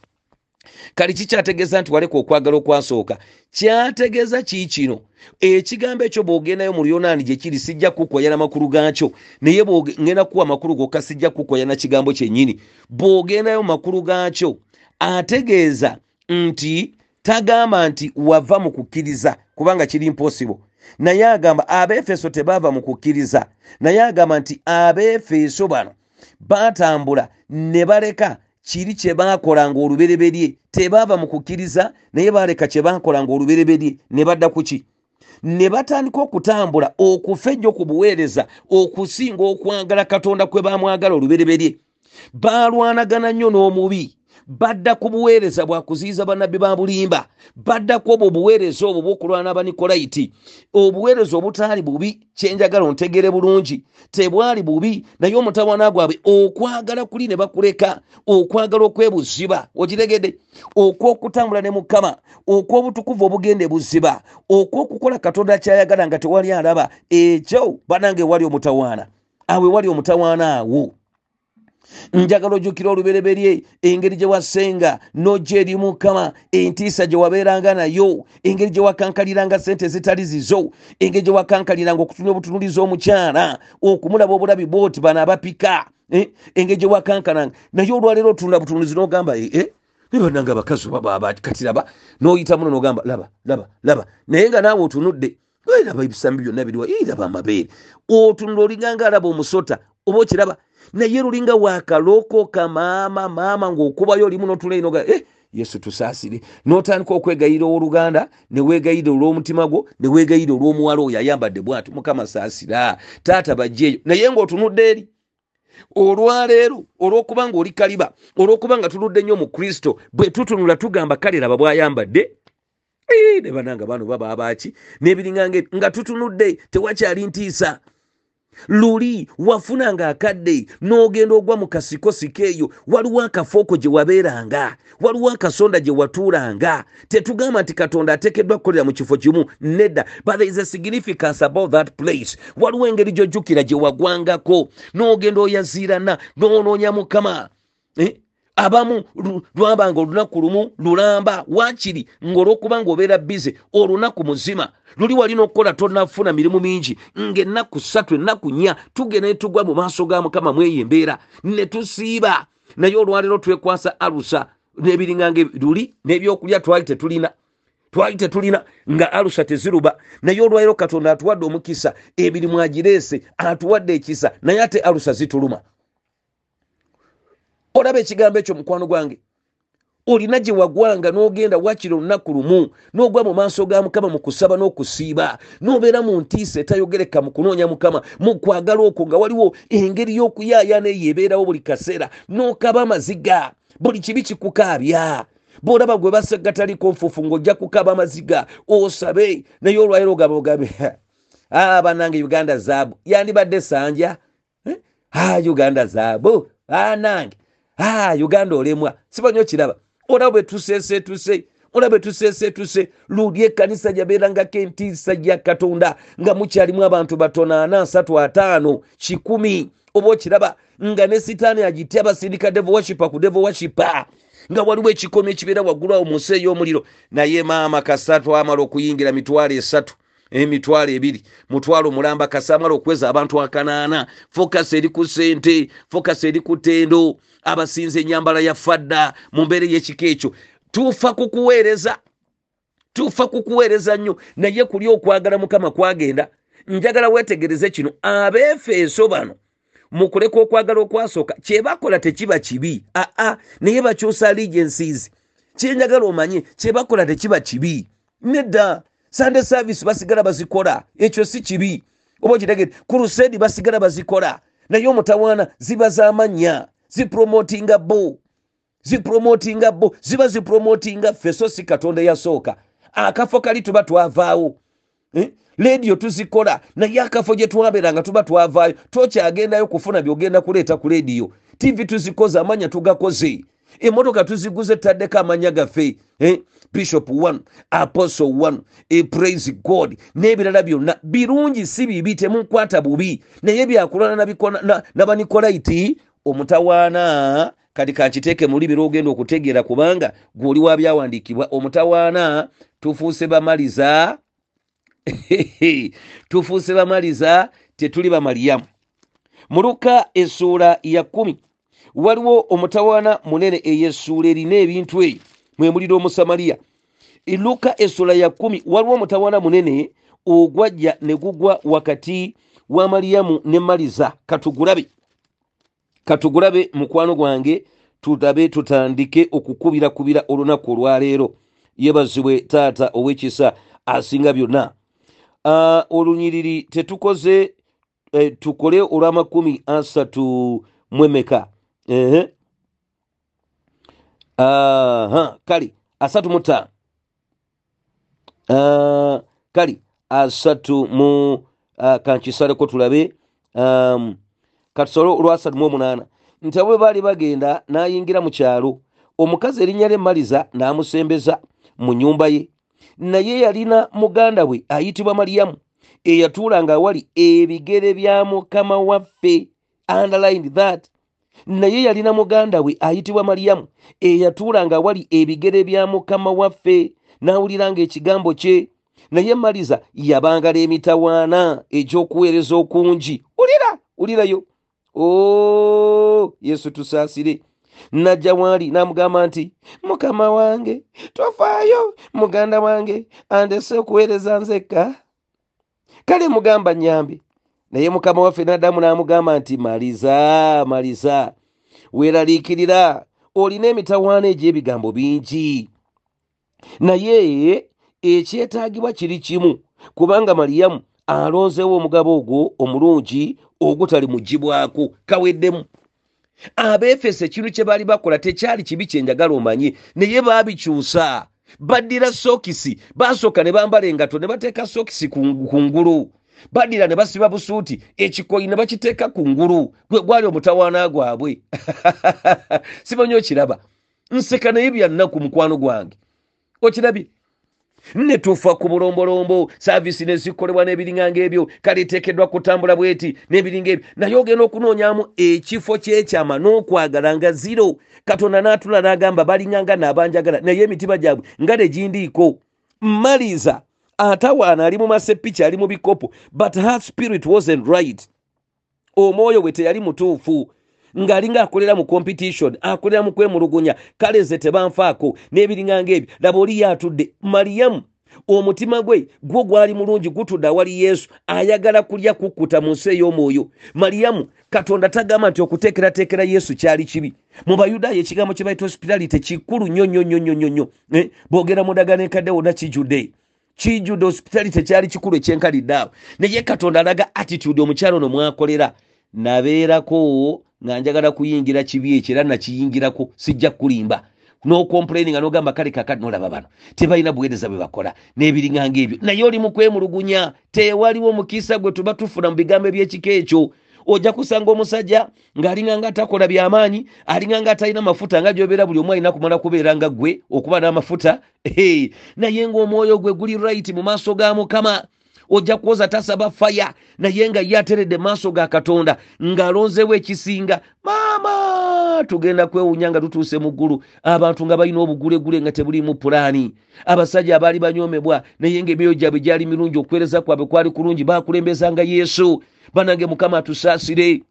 Kali kikyategeeza nti waleka okwagala okwasooka? Kyategeeza kiikino ekigambo ekyo bw'ogendayo mu lyonaani gye kiri sijja kukoyana makulu gaakyo naye ngenda kuwa makulu gokka sijja kukoyana kigambo kyennyini. Bw'ogendayo mu makulu gaakyo ategeeza nti tagamba nti wava mu kukkiriza kubanga kiri impossible. Naye agamba abeefeso tebaava mu kukkiriza. Naye agamba nti abeefeso bano baatambula ne baleka kiri kye baakolanga olubereberye. Tebaava mu kukkiriza naye baaleka kye baakolanga olubereberye ne badda ku ki? Ne batandika okutambula okufa ejjo ku buweereza okusinga okwagala katonda kwe baamwagala olubereberye. Baalwanagana nnyo n'omubi badda ku buweereza bwakuziyiza bannabbi ba bulimba. Baddako obwo obuweereza obwo bwokulwana abanikolaiti obuweereza obutaali bubi kyenjagala ontegere bulungi. Tebwali bubi naye omutawana gwabwe okwagala kuli ne bakuleka okwagala okwebuziba. Okitegedde okwokutambula ne mukama okw'obutukuvu obugende buziba okwokukola katonda kyayagala nga tewali alaba ekyo banange wali omutawaana. Awe wali omutawaana awo njagala ojjukira olubereberye engeri gye wasenga nojja eri mukama entiisa gye wabeeranga nayo engeri gye wakankaliranga sente zitali zizo engeri gye wakankaliranga okutunya obutunuliza omukyala okumulaba obulabi bwoti bano abapika eh? engeri gye wakankalanga naye olwaleero otunula butunulizi nogamba eh, eh? nebananga abakazi katiraba noyita muno nogamba laba laba laba naye nga naawe otunudde laba ebisambi byonna biriwa iraba amabeere otunula olinganga alaba omusota oba okiraba naye lulinga wakalokoka maama maama ngaokubayo olimu notulainoga eh, yesu tusaasire. Notandika okwegayira oluganda newegayira olw'omutima gwo newegayira olw'omuwala oyo ayambadde bwati mukama saasira taata bajjeeyo naye ngaotunudde eri. Olwaleero olw'okuba nga oli kaliba olw'okuba nga tuludde nnyo mu kristo bwe tutunula tugamba kale raba bwayambadde. Ne bananga bano baba abaki n'ebiringanga nga tutunudde tewakyali ntiisa luli wafunanga akadde n'ogenda ogwa mu kasikosiko eyo waliwo akafooko gye wabeeranga waliwo akasonda gye watuulanga. Tetugamba nti katonda ateekeddwa kukolera mu kifo kimu nedda but there is a significance about that place. Waliwo engeri gy'ojjukira gye wagwangako n'ogenda oyaziirana n'onoonya mukama. Eh? Abamu lwabanga olunaku lumu lulamba wakiri ngaolwokuba nga obeera bize olunaku muzima. Luli walina okukola tonafuna mirimu mingi. Ngaennaku ssatu ennaku nnya tugenda netugwa mu maaso ga mukama mweyo embeera ne tusiiba. Naye olwaleero twekwasa alusa n'ebiringanga luli n'ebyokulya twali tetulina. Twali tetulina nga alusa teziruba. Naye olwaleero katonda atuwadde omukisa emirimu agireese atuwadde ekisa naye ate alusa zituluma olaba ekigambo ekyo mukwano gwange. Olina gye wagwanga n'ogenda wakiri olunaku lumu n'ogwa mu maaso ga mukama mu kusaba n'okusiiba n'obeera mu ntiisa etayogereka mu kunoonya mukama mu kwagala okwo nga waliwo engeri y'okuyaayaana eyo ebeerawo buli kaseera n'okaba amaziga buli kibi kikukaabya. Bwolaba gwe basagataliko nfufu ng'ojja kukaba amaziga osabe naye olwaliro ogaba ogabe. Banange uganda zaabu. Yandibadde sanja? Eh? uganda zaabu. Nange ah, uganda olemwa. Sibanyi okiraba. Olaba bwe tuseesetuse olaba bwe tuseesetuse luli ekkanisa gyabeerangako entiisa gya katonda nga mukyalimu abantu batono ana asatu ataano kikumi. Oba okiraba nga ne sitaani agitya abasindika devo washipa ku devo washipa nga waliwo ekikomi ekibeera waggulu awo mu nsi ey'omuliro. Naye maama kasatu amala okuyingira mitwalo esatu emitwalo ebiri. Mutwalo mulamba kasamala okweza abantu akanaana. Focus eri ku sente focus eri ku tendo abasinza enyambala ya fadda mu mbeera y'ekika ekyo. Tuufa kukuweereza tuufa kukuweereza nnyo. Naye kuli okwagala mukama kwagenda njagala weetegereze kino. Abeefeeso bano mu kuleka okwagala okwasooka kyebakola tekiba kibi. Aa naye bakyusa allegencies kyenjagala omanye kyebakola tekiba kibi. Nedda sunday service basigala bazikola ekyo si kibi. Oba okitegere kurusedi basigala bazikola naye omutawaana ziba z'amannya zipromotinga bo. Zipromotinga bo. Ziba zipromotinga ffe so si katonda yasooka akafo kali tuba twavaawo. Eh? lediyo tuzikola naye akafo gye twabeeranga tuba twavaayo. Tokyagendayo kufuna byogenda kuleeta ku lediyo tivi tuzikoze amanya tugakoze. Emotoka tuziguze taddeko amanya gaffe. Eh? Bishop 1 apostle 1 e praise god. N'ebirala byonna birungi si bibi temunkwata bubi. Naye byakulana nabanikolaiti omutawaana kati kankiteeke muli biro ogenda okutegeera kubanga gwoli wa byawandiikibwa. Omutawaana tufuuse bamaliza tufuuse bamaliza tetuli bamaliyamu. Muluka essuula ya kumi waliwo omutawaana munene eyessuula erina ebintu eyo mwe mulira omusamaliya. Luka essuula ya kumi waliwo omutawaana munene ogwajja ne gugwa wakati wa maliyamu ne maliza. Katugulabe katugulabe mukwano gwange tutabe tutandike okukubira-kubira olunaku olwaleero yebazibwe taata ow'ekisa asinga byonna. Olunyiriri tetukoze eh, tukole olw'amakumi asatu mwemeka uh, kale asatu mu ttaano uh, kale asatu mu uh, kankisaleko tulabe um, katusole olwasatu mu omunaana. Nti abo bwe baali bagenda n'ayingira mu kyalo omukazi erinnya ly'emmaliza n'amusembeza mu nnyumba ye. Naye yalina muganda we ayitibwa maliyamu eyatuulanga awali ebigere bya mukama waffe. Underlined that naye yalina muganda we ayitibwa maliyamu eyatuulanga awali ebigere bya mukama waffe n'awuliranga ekigambo kye. Naye maliza yabangala emitawaana egy'okuweereza okungi. Ulira ulirayo. O yesu tusaasire. Najja waali n'amugamba nti mukama wange tofaayo muganda wange andese okuweereza nzekka? Kale mugamba nyambe naye mukama waffe n'addamu n'amugamba nti maliza maliza weeraliikirira olina emitawaana egy'ebigambo bingi. Naye ekyetaagibwa kiri kimu kubanga maliyamu alonzeewo omugabo ogwo omulungi ogutali mugibwako kaweddemu. Abeefeso ekintu kye baali bakola tekyali kibi kyenjagala omanye naye baabikyusa baddira sokisi basooka ne bambala engato ne bateeka sokisi ku ngulu baddira ne basiba busuuti ekikoyi ne bakiteeka ku ngulu gwe gwali omutawaana gwabwe. Simanyi okiraba. Nseka naye byannaku mukwano gwange. Okirabye? Netufa ku bulombolombo saavisi nezikolebwa n'ebiringanga ebyo kale eteekeddwa kutambula bweti n'ebiringa ebyo. Naye ogenda okunoonyamu ekifo kyekyama n'okwagala nga ziro katonda n'atula n'agamba balinganga naabanjagala naye emitima gyabwe nga tegindiiko maliza atawaana ali mu masepiki ali mu bikopo. But her spirit wasn't right. Omwoyo bwe teyali mutuufu ng'alinga akolera mu competition akolera mu kwemulugunya kale ze tebanfaako n'ebiringanga ebyo laba oli yaatudde maliyamu omutima gwe gwo gwali mulungi gutudde awali yesu. Ayagala kulya kukkuta mu nsi ey'omwoyo. Maliyamu katonda tagamba nti okuteekerateekera yesu kyali kibi. Mu bayudaaya ekigambo kye bayita hospitality kikulu nnyo nnyo nnyo nnyo nnyo eh? boogera mu ddagano enkadde wonna kijjudde kijjudde hospitality kyali kikulu ekyenkalidde awo naye katonda alaga attitude omukyalo ono mwakolera nabeerako nga njagala kuyingira kibi ekyo era nakiyingirako sijja kulimba nokomplaininga nogamba kale kakati nolaba bano tebalina buweereza bwe bakola n'ebiringanga ebyo. Naye oli mu kwemulugunya tewaliwo mukisa gwe tuba tufuna mu bigambo ebyekika ekyo ojja kusanga omusajja ng'alinganga atakola byamaanyi alinganga atalina mafuta nga gyobeera buli omu alina kumala kubeera nga ggwe okuba n'amafuta hey. naye ng'omwoyo gwe guli right mu maaso ga mukama. Ojja kuwoza tasaba faya naye nga ye ateredde maaso ga katonda ng'alonzeewo ekisinga. Maama tugenda kwewunya nga tutuuse mu ggulu abantu nga balina obugulegule nga tebulimu pulaani. Abasajja abaali banyoomebwa naye ng'emyoyo gyabwe gyali mirungi okuweereza kwabwe kwali kulungi bakulembezanga yesu banange mukama atusaasire.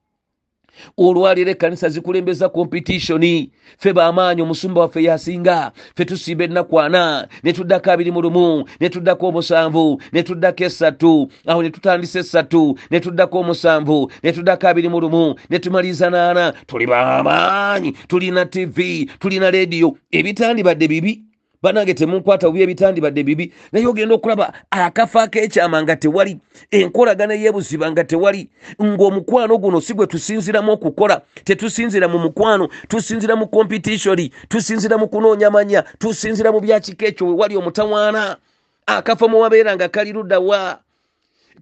Olwaliro ekkanisa zikulembeza kompetitioni fe bamaanyi omusumba waffe yasinga fe tusimba ennaku ana netuddako abiri mu lumu netuddako omusanvu netuddako esatu awo netutandisa esatu netuddako omusanvu netuddako abiri mu lumu netumaliriza naana. Tuli bamaanyi tulina tv tulina rediyo ebitandibadde bibi banange temunkwata bubi ebitandibadde bibi. Naye ogenda okulaba akafa akekyama nga tewali enkolagana yebuziba nga tewali ng'omukwano guno si gwe tusinziramu okukola. Tetusinzira mu mukwano tusinzira mu kompetitioni tusinzira mu kunoonya manya tusinzira mu byakika ekyo wewali omutawaana. Akafa muwabeera nga kali luddawa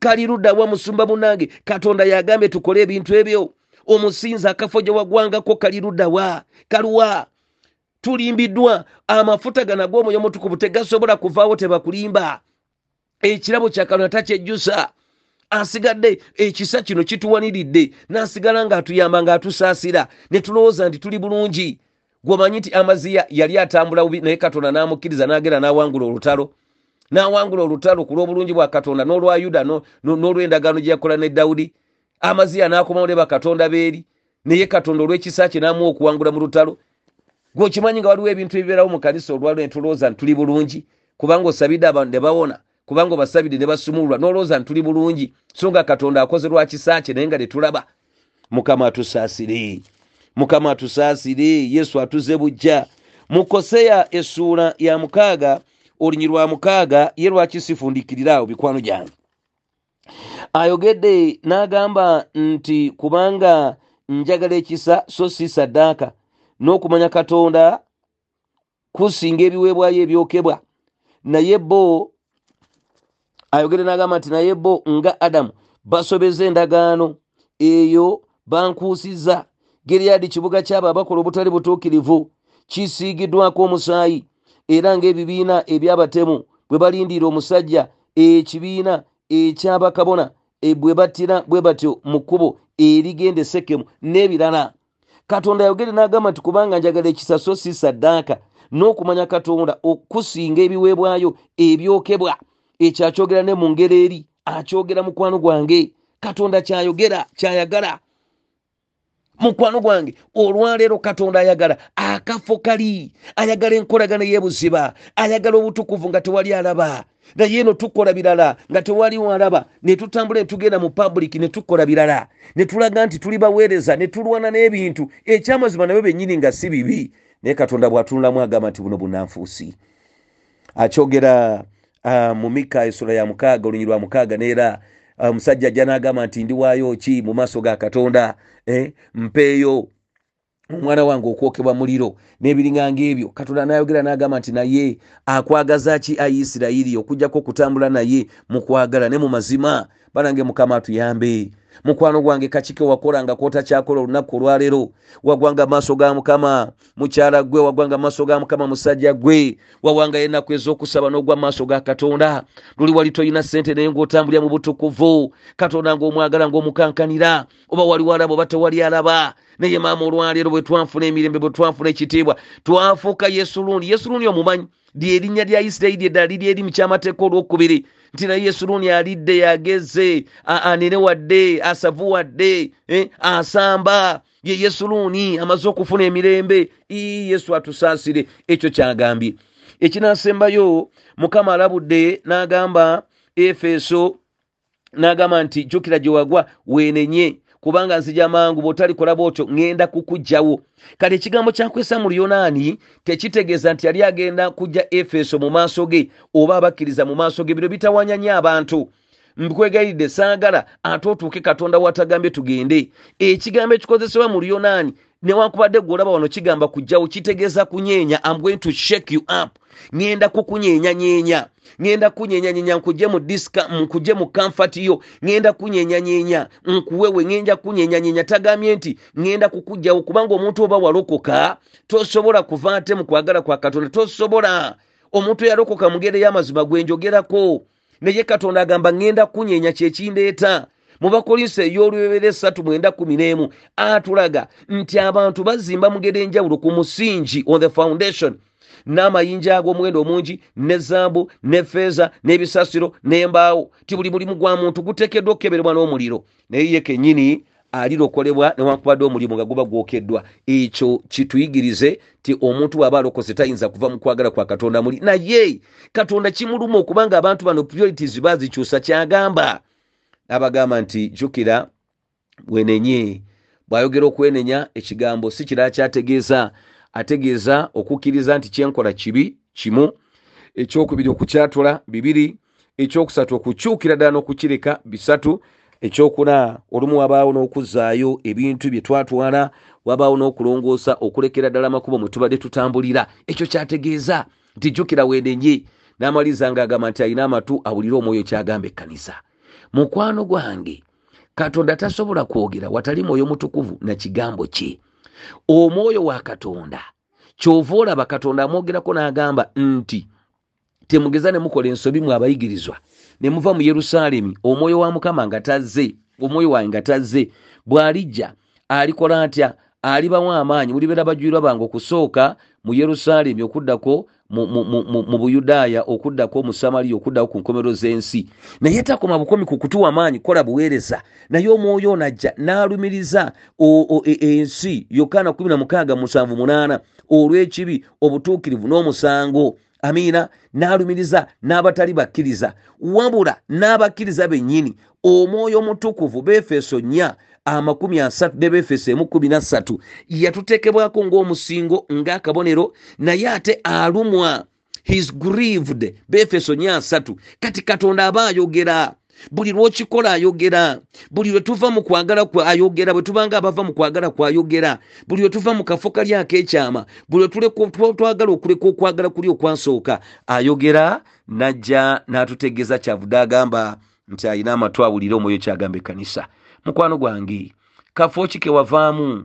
kali luddawa musumba munange katonda yagambye tukole ebintu ebyo. Omusinzi akafo gye wagwangako kali luddawa kaluwa tulimbiddwa amafuta gana g'omwoyo omutukuvu tegasobola kuvaawo tebakulimba. Ekirabo kyakalona takyejjusa. Asigadde ekisa kino kituwaniridde n'asigala ng'atuyamba ng'atusaasira. Ne tulowooza nti tuli bulungi. Gwomanyi nti amaziya yali atambula bubi naye katonda n'amukkiriza n'agenda n'awangula olutalo. N'awangula olutalo ku lw'obulungi bwa katonda n'olwa yuda n'olw'endagaano gye yakola ne dawudi. Amaziya n'akomawo ne bakatonda beeri naye katonda olw'ekisa kye n'amuwa okuwangula mu lutalo gweokimanyi nga waliwo ebintu ebibeerawo mu kanisa olwaliro netulowooza nti tuli bulungi kubanga osabidde abantu ne bawona kubanga obasabidde ne basumululwa nolowooza nti tuli bulungi. So nga katonda akoze lwa kisa kye naye nga tetulaba mukama atusaasire. Mukama atusaasire. Yesu atuze bujja mu koseya essuula ya mukaaga olunyi lwa mukaaga ye lwaki sifundikirirawo bikwano gyange. Ayogedde n'agamba nti kubanga njagala ekisa so si saddaaka n'okumanya katonda kusinga ebiweebwayo ebyokebwa. Naye bo ayogere n'agamba nti naye bo nga adamu basobeza endagaano eyo bankuusiza geriyadi kibuga kyabo abakola obutali butuukirivu kisiigiddwako omusaayi era ng'ebibiina ebyabatemu bwe balindiira omusajja ekibiina ekyabakabona bwe battira bwe batyo mu kkubo erigenda esekemu n'ebirala katonda ayogere n'agamba nti kubanga njagala ekisa so si saddaaka n'okumanya katonda okusinga ebiweebwayo ebyokebwa ekyo akyogera ne mu ngero eri akyogera mukwano gwange. Katonda kyayogera kyayagala mukwano gwange. Olwaleero katonda ayagala akafo kali ayagala enkolagana y'ebuziba ayagala obutukuvu nga tewali alaba naye eno tukola birala nga tewaliwo alaba netutambula netugenda mu public netukola birala. Netulaga nti tuli baweereza netulwana n'ebintu. Ekyamazima nabyo bennyini nga si bibi. Naye katonda bw'atunulamu agamba nti buno bunanfuusi akyogera mu mika esula ya mukaaga olunyi lwa mukaaga neera omusajja ajja n'agamba nti ndiwaayo ki mu maaso ga katonda? Eh, mpeeyo omwana wange okwokebwa muliro nebiriganga ebyo katonda nayogera n'agamba nti naye akwagaza ki aisirayiri okugjako okutambula naye mu kwagala ne mu mazima? Banange mukama atuyambe mukwano gwange kakike wakolanga kotakyakola olunaku olwaleero wagwanga maaso ga mukama mukyala gwe wagwanga maaso ga mukama musajja gwe. Wawanga enaku ez'okusaba n'ogwa maaso ga katonda. Luli wali toyina sente naye ng'otambulira mu butukuvu. Katonda ng'omwagala ng'omukankanira. Oba wali walaba oba tewali alaba. Naye maama olwaleero bwe twanfuna emirembe bwe twanfuna ekitiibwa twafuuka yesu lundi. Yesu lundi omumanyi lyerinnya lya isirayiri eddala liri eri mu kyamateeka olwokubiri nti naye yesu luuni alidde yageze anene wadde asavu wadde eh, asamba. Ye yesu luuni amaze okufuna emirembe. Ii yesu atusaasire. Ekyo kyagambye. Ekinasembayo mukama alabudde n'agamba efeso n'agamba nti jjukira gye wagwa weenenye kubanga nzija mangu bw'otalikola bwotyo ŋŋenda kukugjawo. Kati ekigambo kyakwesa mu luyonaani tekitegeeza nti yali agenda kujja efeso mu maaso ge oba abakkiriza mu maaso ge bino bitawanyanye abantu. Mbikwegayiridde saagala ate otuuke katonda watagambye tugende. Ekigambo ekikozesebwa mu luyonaani newankubadde gweolaba wano kigamba kujjawo kitegeeza kunyeenya. Am going to shake you up ŋŋenda kukunyeenya-nyeenya ŋŋenda kunyeenya-nyeenya nkujje mu disika nkujje mu kamfati yo. Ŋŋenda kunyeenya-nyeenya nkuwewe ŋŋenda kunyeenya-nyeenya tagambye nti ŋŋenda kukugjawo kubanga omuntu oba walokoka tosobola kuva ate mu kwagala kwa katonda tosobola. Omuntu eyalokoka mugere y'amazima gwe njogerako. Naye katonda agamba ŋŋenda kunyeenya kyekindeeta mu bakolinso ey'olubebera esatu mwenda kumi n'emu atulaga nti abantu bazimba mugero enjawulo ku musingi on the foundation n'amayinja ag'omuwendo omungi ne zambu ne feeza n'ebisasiro n'embaawo. Ti buli mulimu gwa muntu guteekeddwa okukeberebwa n'omuliro. Naye ye kennyini alirokolebwa newankubadde omulimu nga guba gwokeddwa. Ekyo kituyigirize ti omuntu bw'aba alokose tayinza kuva mu kwagala kwa katonda muli. Naye katonda kimuluma okubanga abantu bano priorities bazikyusa kyagamba. Abagamba nti jjukira wenenye bw'ayogera okwenenya ekigambo si kirala kyategeeza ategeeza okukkiriza nti kyenkola kibi kimu ekyokubiri okukyatula bibiri ekyokusatu okukyukira ddala n'okukireka bisatu ekyokuna olumu wabaawo n'okuzaayo ebintu bye twatwala wabaawo n'okulongoosa okulekera ddala amakubo mwe tubadde tutambulira. Ekyo kyategeeza nti jjukira wenenye n'amaliza ng'agamba nti alina amatu awulire omwoyo kyagamba ekkanisa. Mukwano gwange katonda tasobola kwogera watali mwoyo mutukuvu na kigambo kye omwoyo wa katonda. Kyova olaba katonda amwogerako n'agamba nti temugeza ne mukola ensobi mwe abayigirizwa ne muva mu yerusaalemi omwoyo wa mukama nga tazze omwoyo wange nga tazze bw'alijja alikola atya alibawa amaanyi mulibeera bajulirwa bange okusooka mu yerusaalemi okuddako mu- buyudaaya okuddako mu samaliya okuddako ku nkomero z'ensi. Naye takoma bukomi ku kutuwa amaanyi kola buweereza. Naye omwoyo ono ajja n'alumiriza e- ensi yokaana 16 olw'ekibi obutuukirivu n'omusango. Amiina n'alumiriza n'abatali bakkiriza. Wabula n'abakkiriza bennyini omwoyo omutukuvu beefeso nnya amakumi asatu ne befeso emu kumi na ssatu yatutekebwako ng'omusingo ng'akabonero naye ate alumwa. His grieved. Befeso nnya asatu. Kati katonda aba ayogera. Buli lwokikola ayogera. Buli lwe tuva mu kwagala kwe ayogera bwe tubanga abava mu kwagala kwayogera buli lwe tuva mu kafo kali ak'ekyama buli lwe tuleka- twa- twagala okuleka okwagala kuli okwansooka ayogera najja n'atutegeeza kyavudde agamba nti alina amatu awulire omwoyo kyagamba ekkanisa mukwano gwange. Kafo ki ke wavaamu?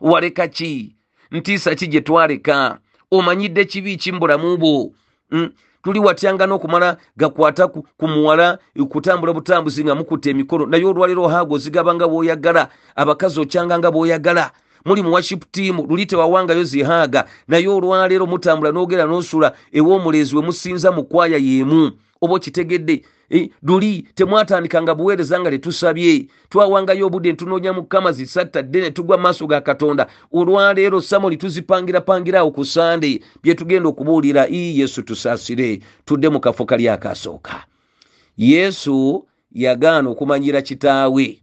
Waleka ki? Ntiisa ki gye twaleka omanyidde kibi ki mu bulamu bwo? Mm, tuli watyanga n'okumala gakwata ku muwala kutambula butambuzi nga mukutte emikono. Naye olwaleero haago ozigaba nga bw'oyagala abakazi okyanga nga bw'oyagala. Muli mu worship team luli tewawangayo zihaaga. Naye olwaleero mutambula n'ogera n'osula ew'omuleezi we musinza mu kwaya y'emu oba okitegedde. Eh, luli temwatandikanga buweereza nga tetusabye. Twawangayo obudde ntunoonya mukama zisattadde ne tugwa maaso ga katonda. Olwaleero samoli tuzipangirapangirawo ku sande byetugenda okubuulira ii yesu tusaasire. Tudde mu kafo kali akasooka. Yesu yagaana okumanyira kitaawe.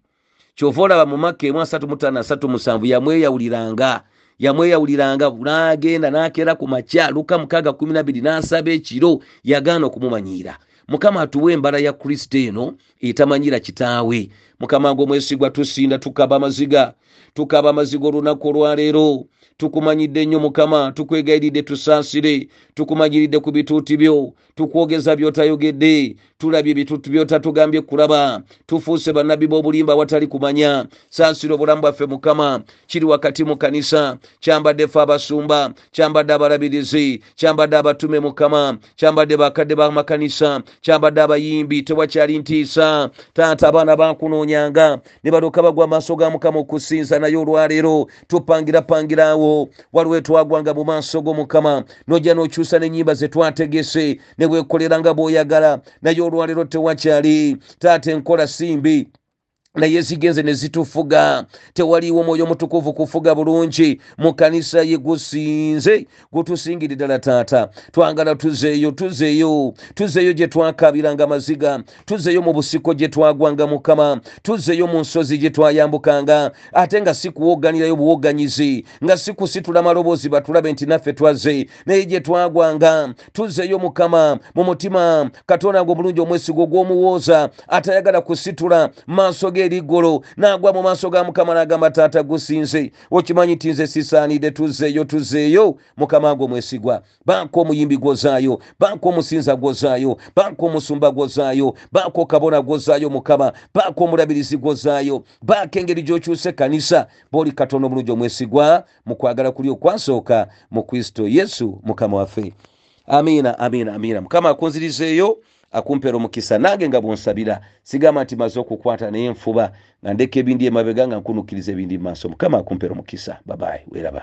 Kyova olaba mu makka emu asatu mutaano asatu musanvu yamweyawuliranga. Yamweyawuliranga n'agenda n'akeera ku makya luka mukaaga kumi nabiri n'asaba ekiro yagaana okumumanyira mukama atuwa embala ya kristo eno etamanyira kitaawe. Mukama nga omwesigwa tusinda tukaba amaziga tukaba amaziga olunaku olwaleero tukumanyidde nnyo mukama tukwegayiridde tusaasire tukumanyiridde ku bituuti byo tukwogeza byotayogedde tulabye bituuti byotatugambye kulaba tufuuse bannabbi b'obulimba awatali kumanya. Saasira obulamu bwaffe mukama kiri wakati mu kanisa kyambadde ffe abasumba kyambadde abalabirizi kyambadde abatume mukama kyambadde bakadde bamakanisa kyambadde abayimbi tewakyali ntiisa. Taata abaana bankunoonyanga ne balyoka bagwa amaaso ga mukama okusinza naye olwaleero tupangirapangirawo waliwo etwagwanga mu maaso go mukama. Nojja n'okyusa n'ennyimba ze twategese ne weekoleranga bw'oyagala naye olwaleero tewakyali. Taata enkola simbi naye zigenze ne zitufuga tewaliiwo omwoyo omutukuvu kufuga bulungi. Mu kanisa ye gusinze gutusingira ddala taata. Twagala tuzeeyo tuzeeyo. Tuzeeyo gye twakabiranga maziga. Tuzeeyo mu busiko gye twagwanga mukama. Tuzeeyo mu nsozi gye twayambukanga. Ate nga si kuwoganirayo buwoganyizi nga si kusitula maloboozi batulabe nti naffe twaze naye gye twagwanga tuzeeyo mukama. Mu mutima katonda nga omulungi omwesigo gw'omuwooza atayagala kusitula maaso ge erigolo n'agwa mu maaso ga mukama n'agamba taata gusinze. Okimanyi ti nze sisaanidde tuzeeyo tuzeeyo mukama nga omwesigwa banka omuyimbi gwozaayo banka omusinza gwozaayo banka omusumba gwozaayo banka okabona gwozaayo mukama. Banka omulabirizi gwozaayo banka engeri gy'okyuse kanisa booli katonda omulungi omwesigwa mu kwagala kuli okwansooka mu kristo yesu mukama waffe. Amiina amiina amiina. Mukama akunzirizeeyo akumpeera omukisa nange nga bwonsabira sigamba nti maze okukwata naye nfuba nga ndeka ebindi emabega nga nkunukkiriza ebindi mu mukama akumpera omukisa babayi weeraba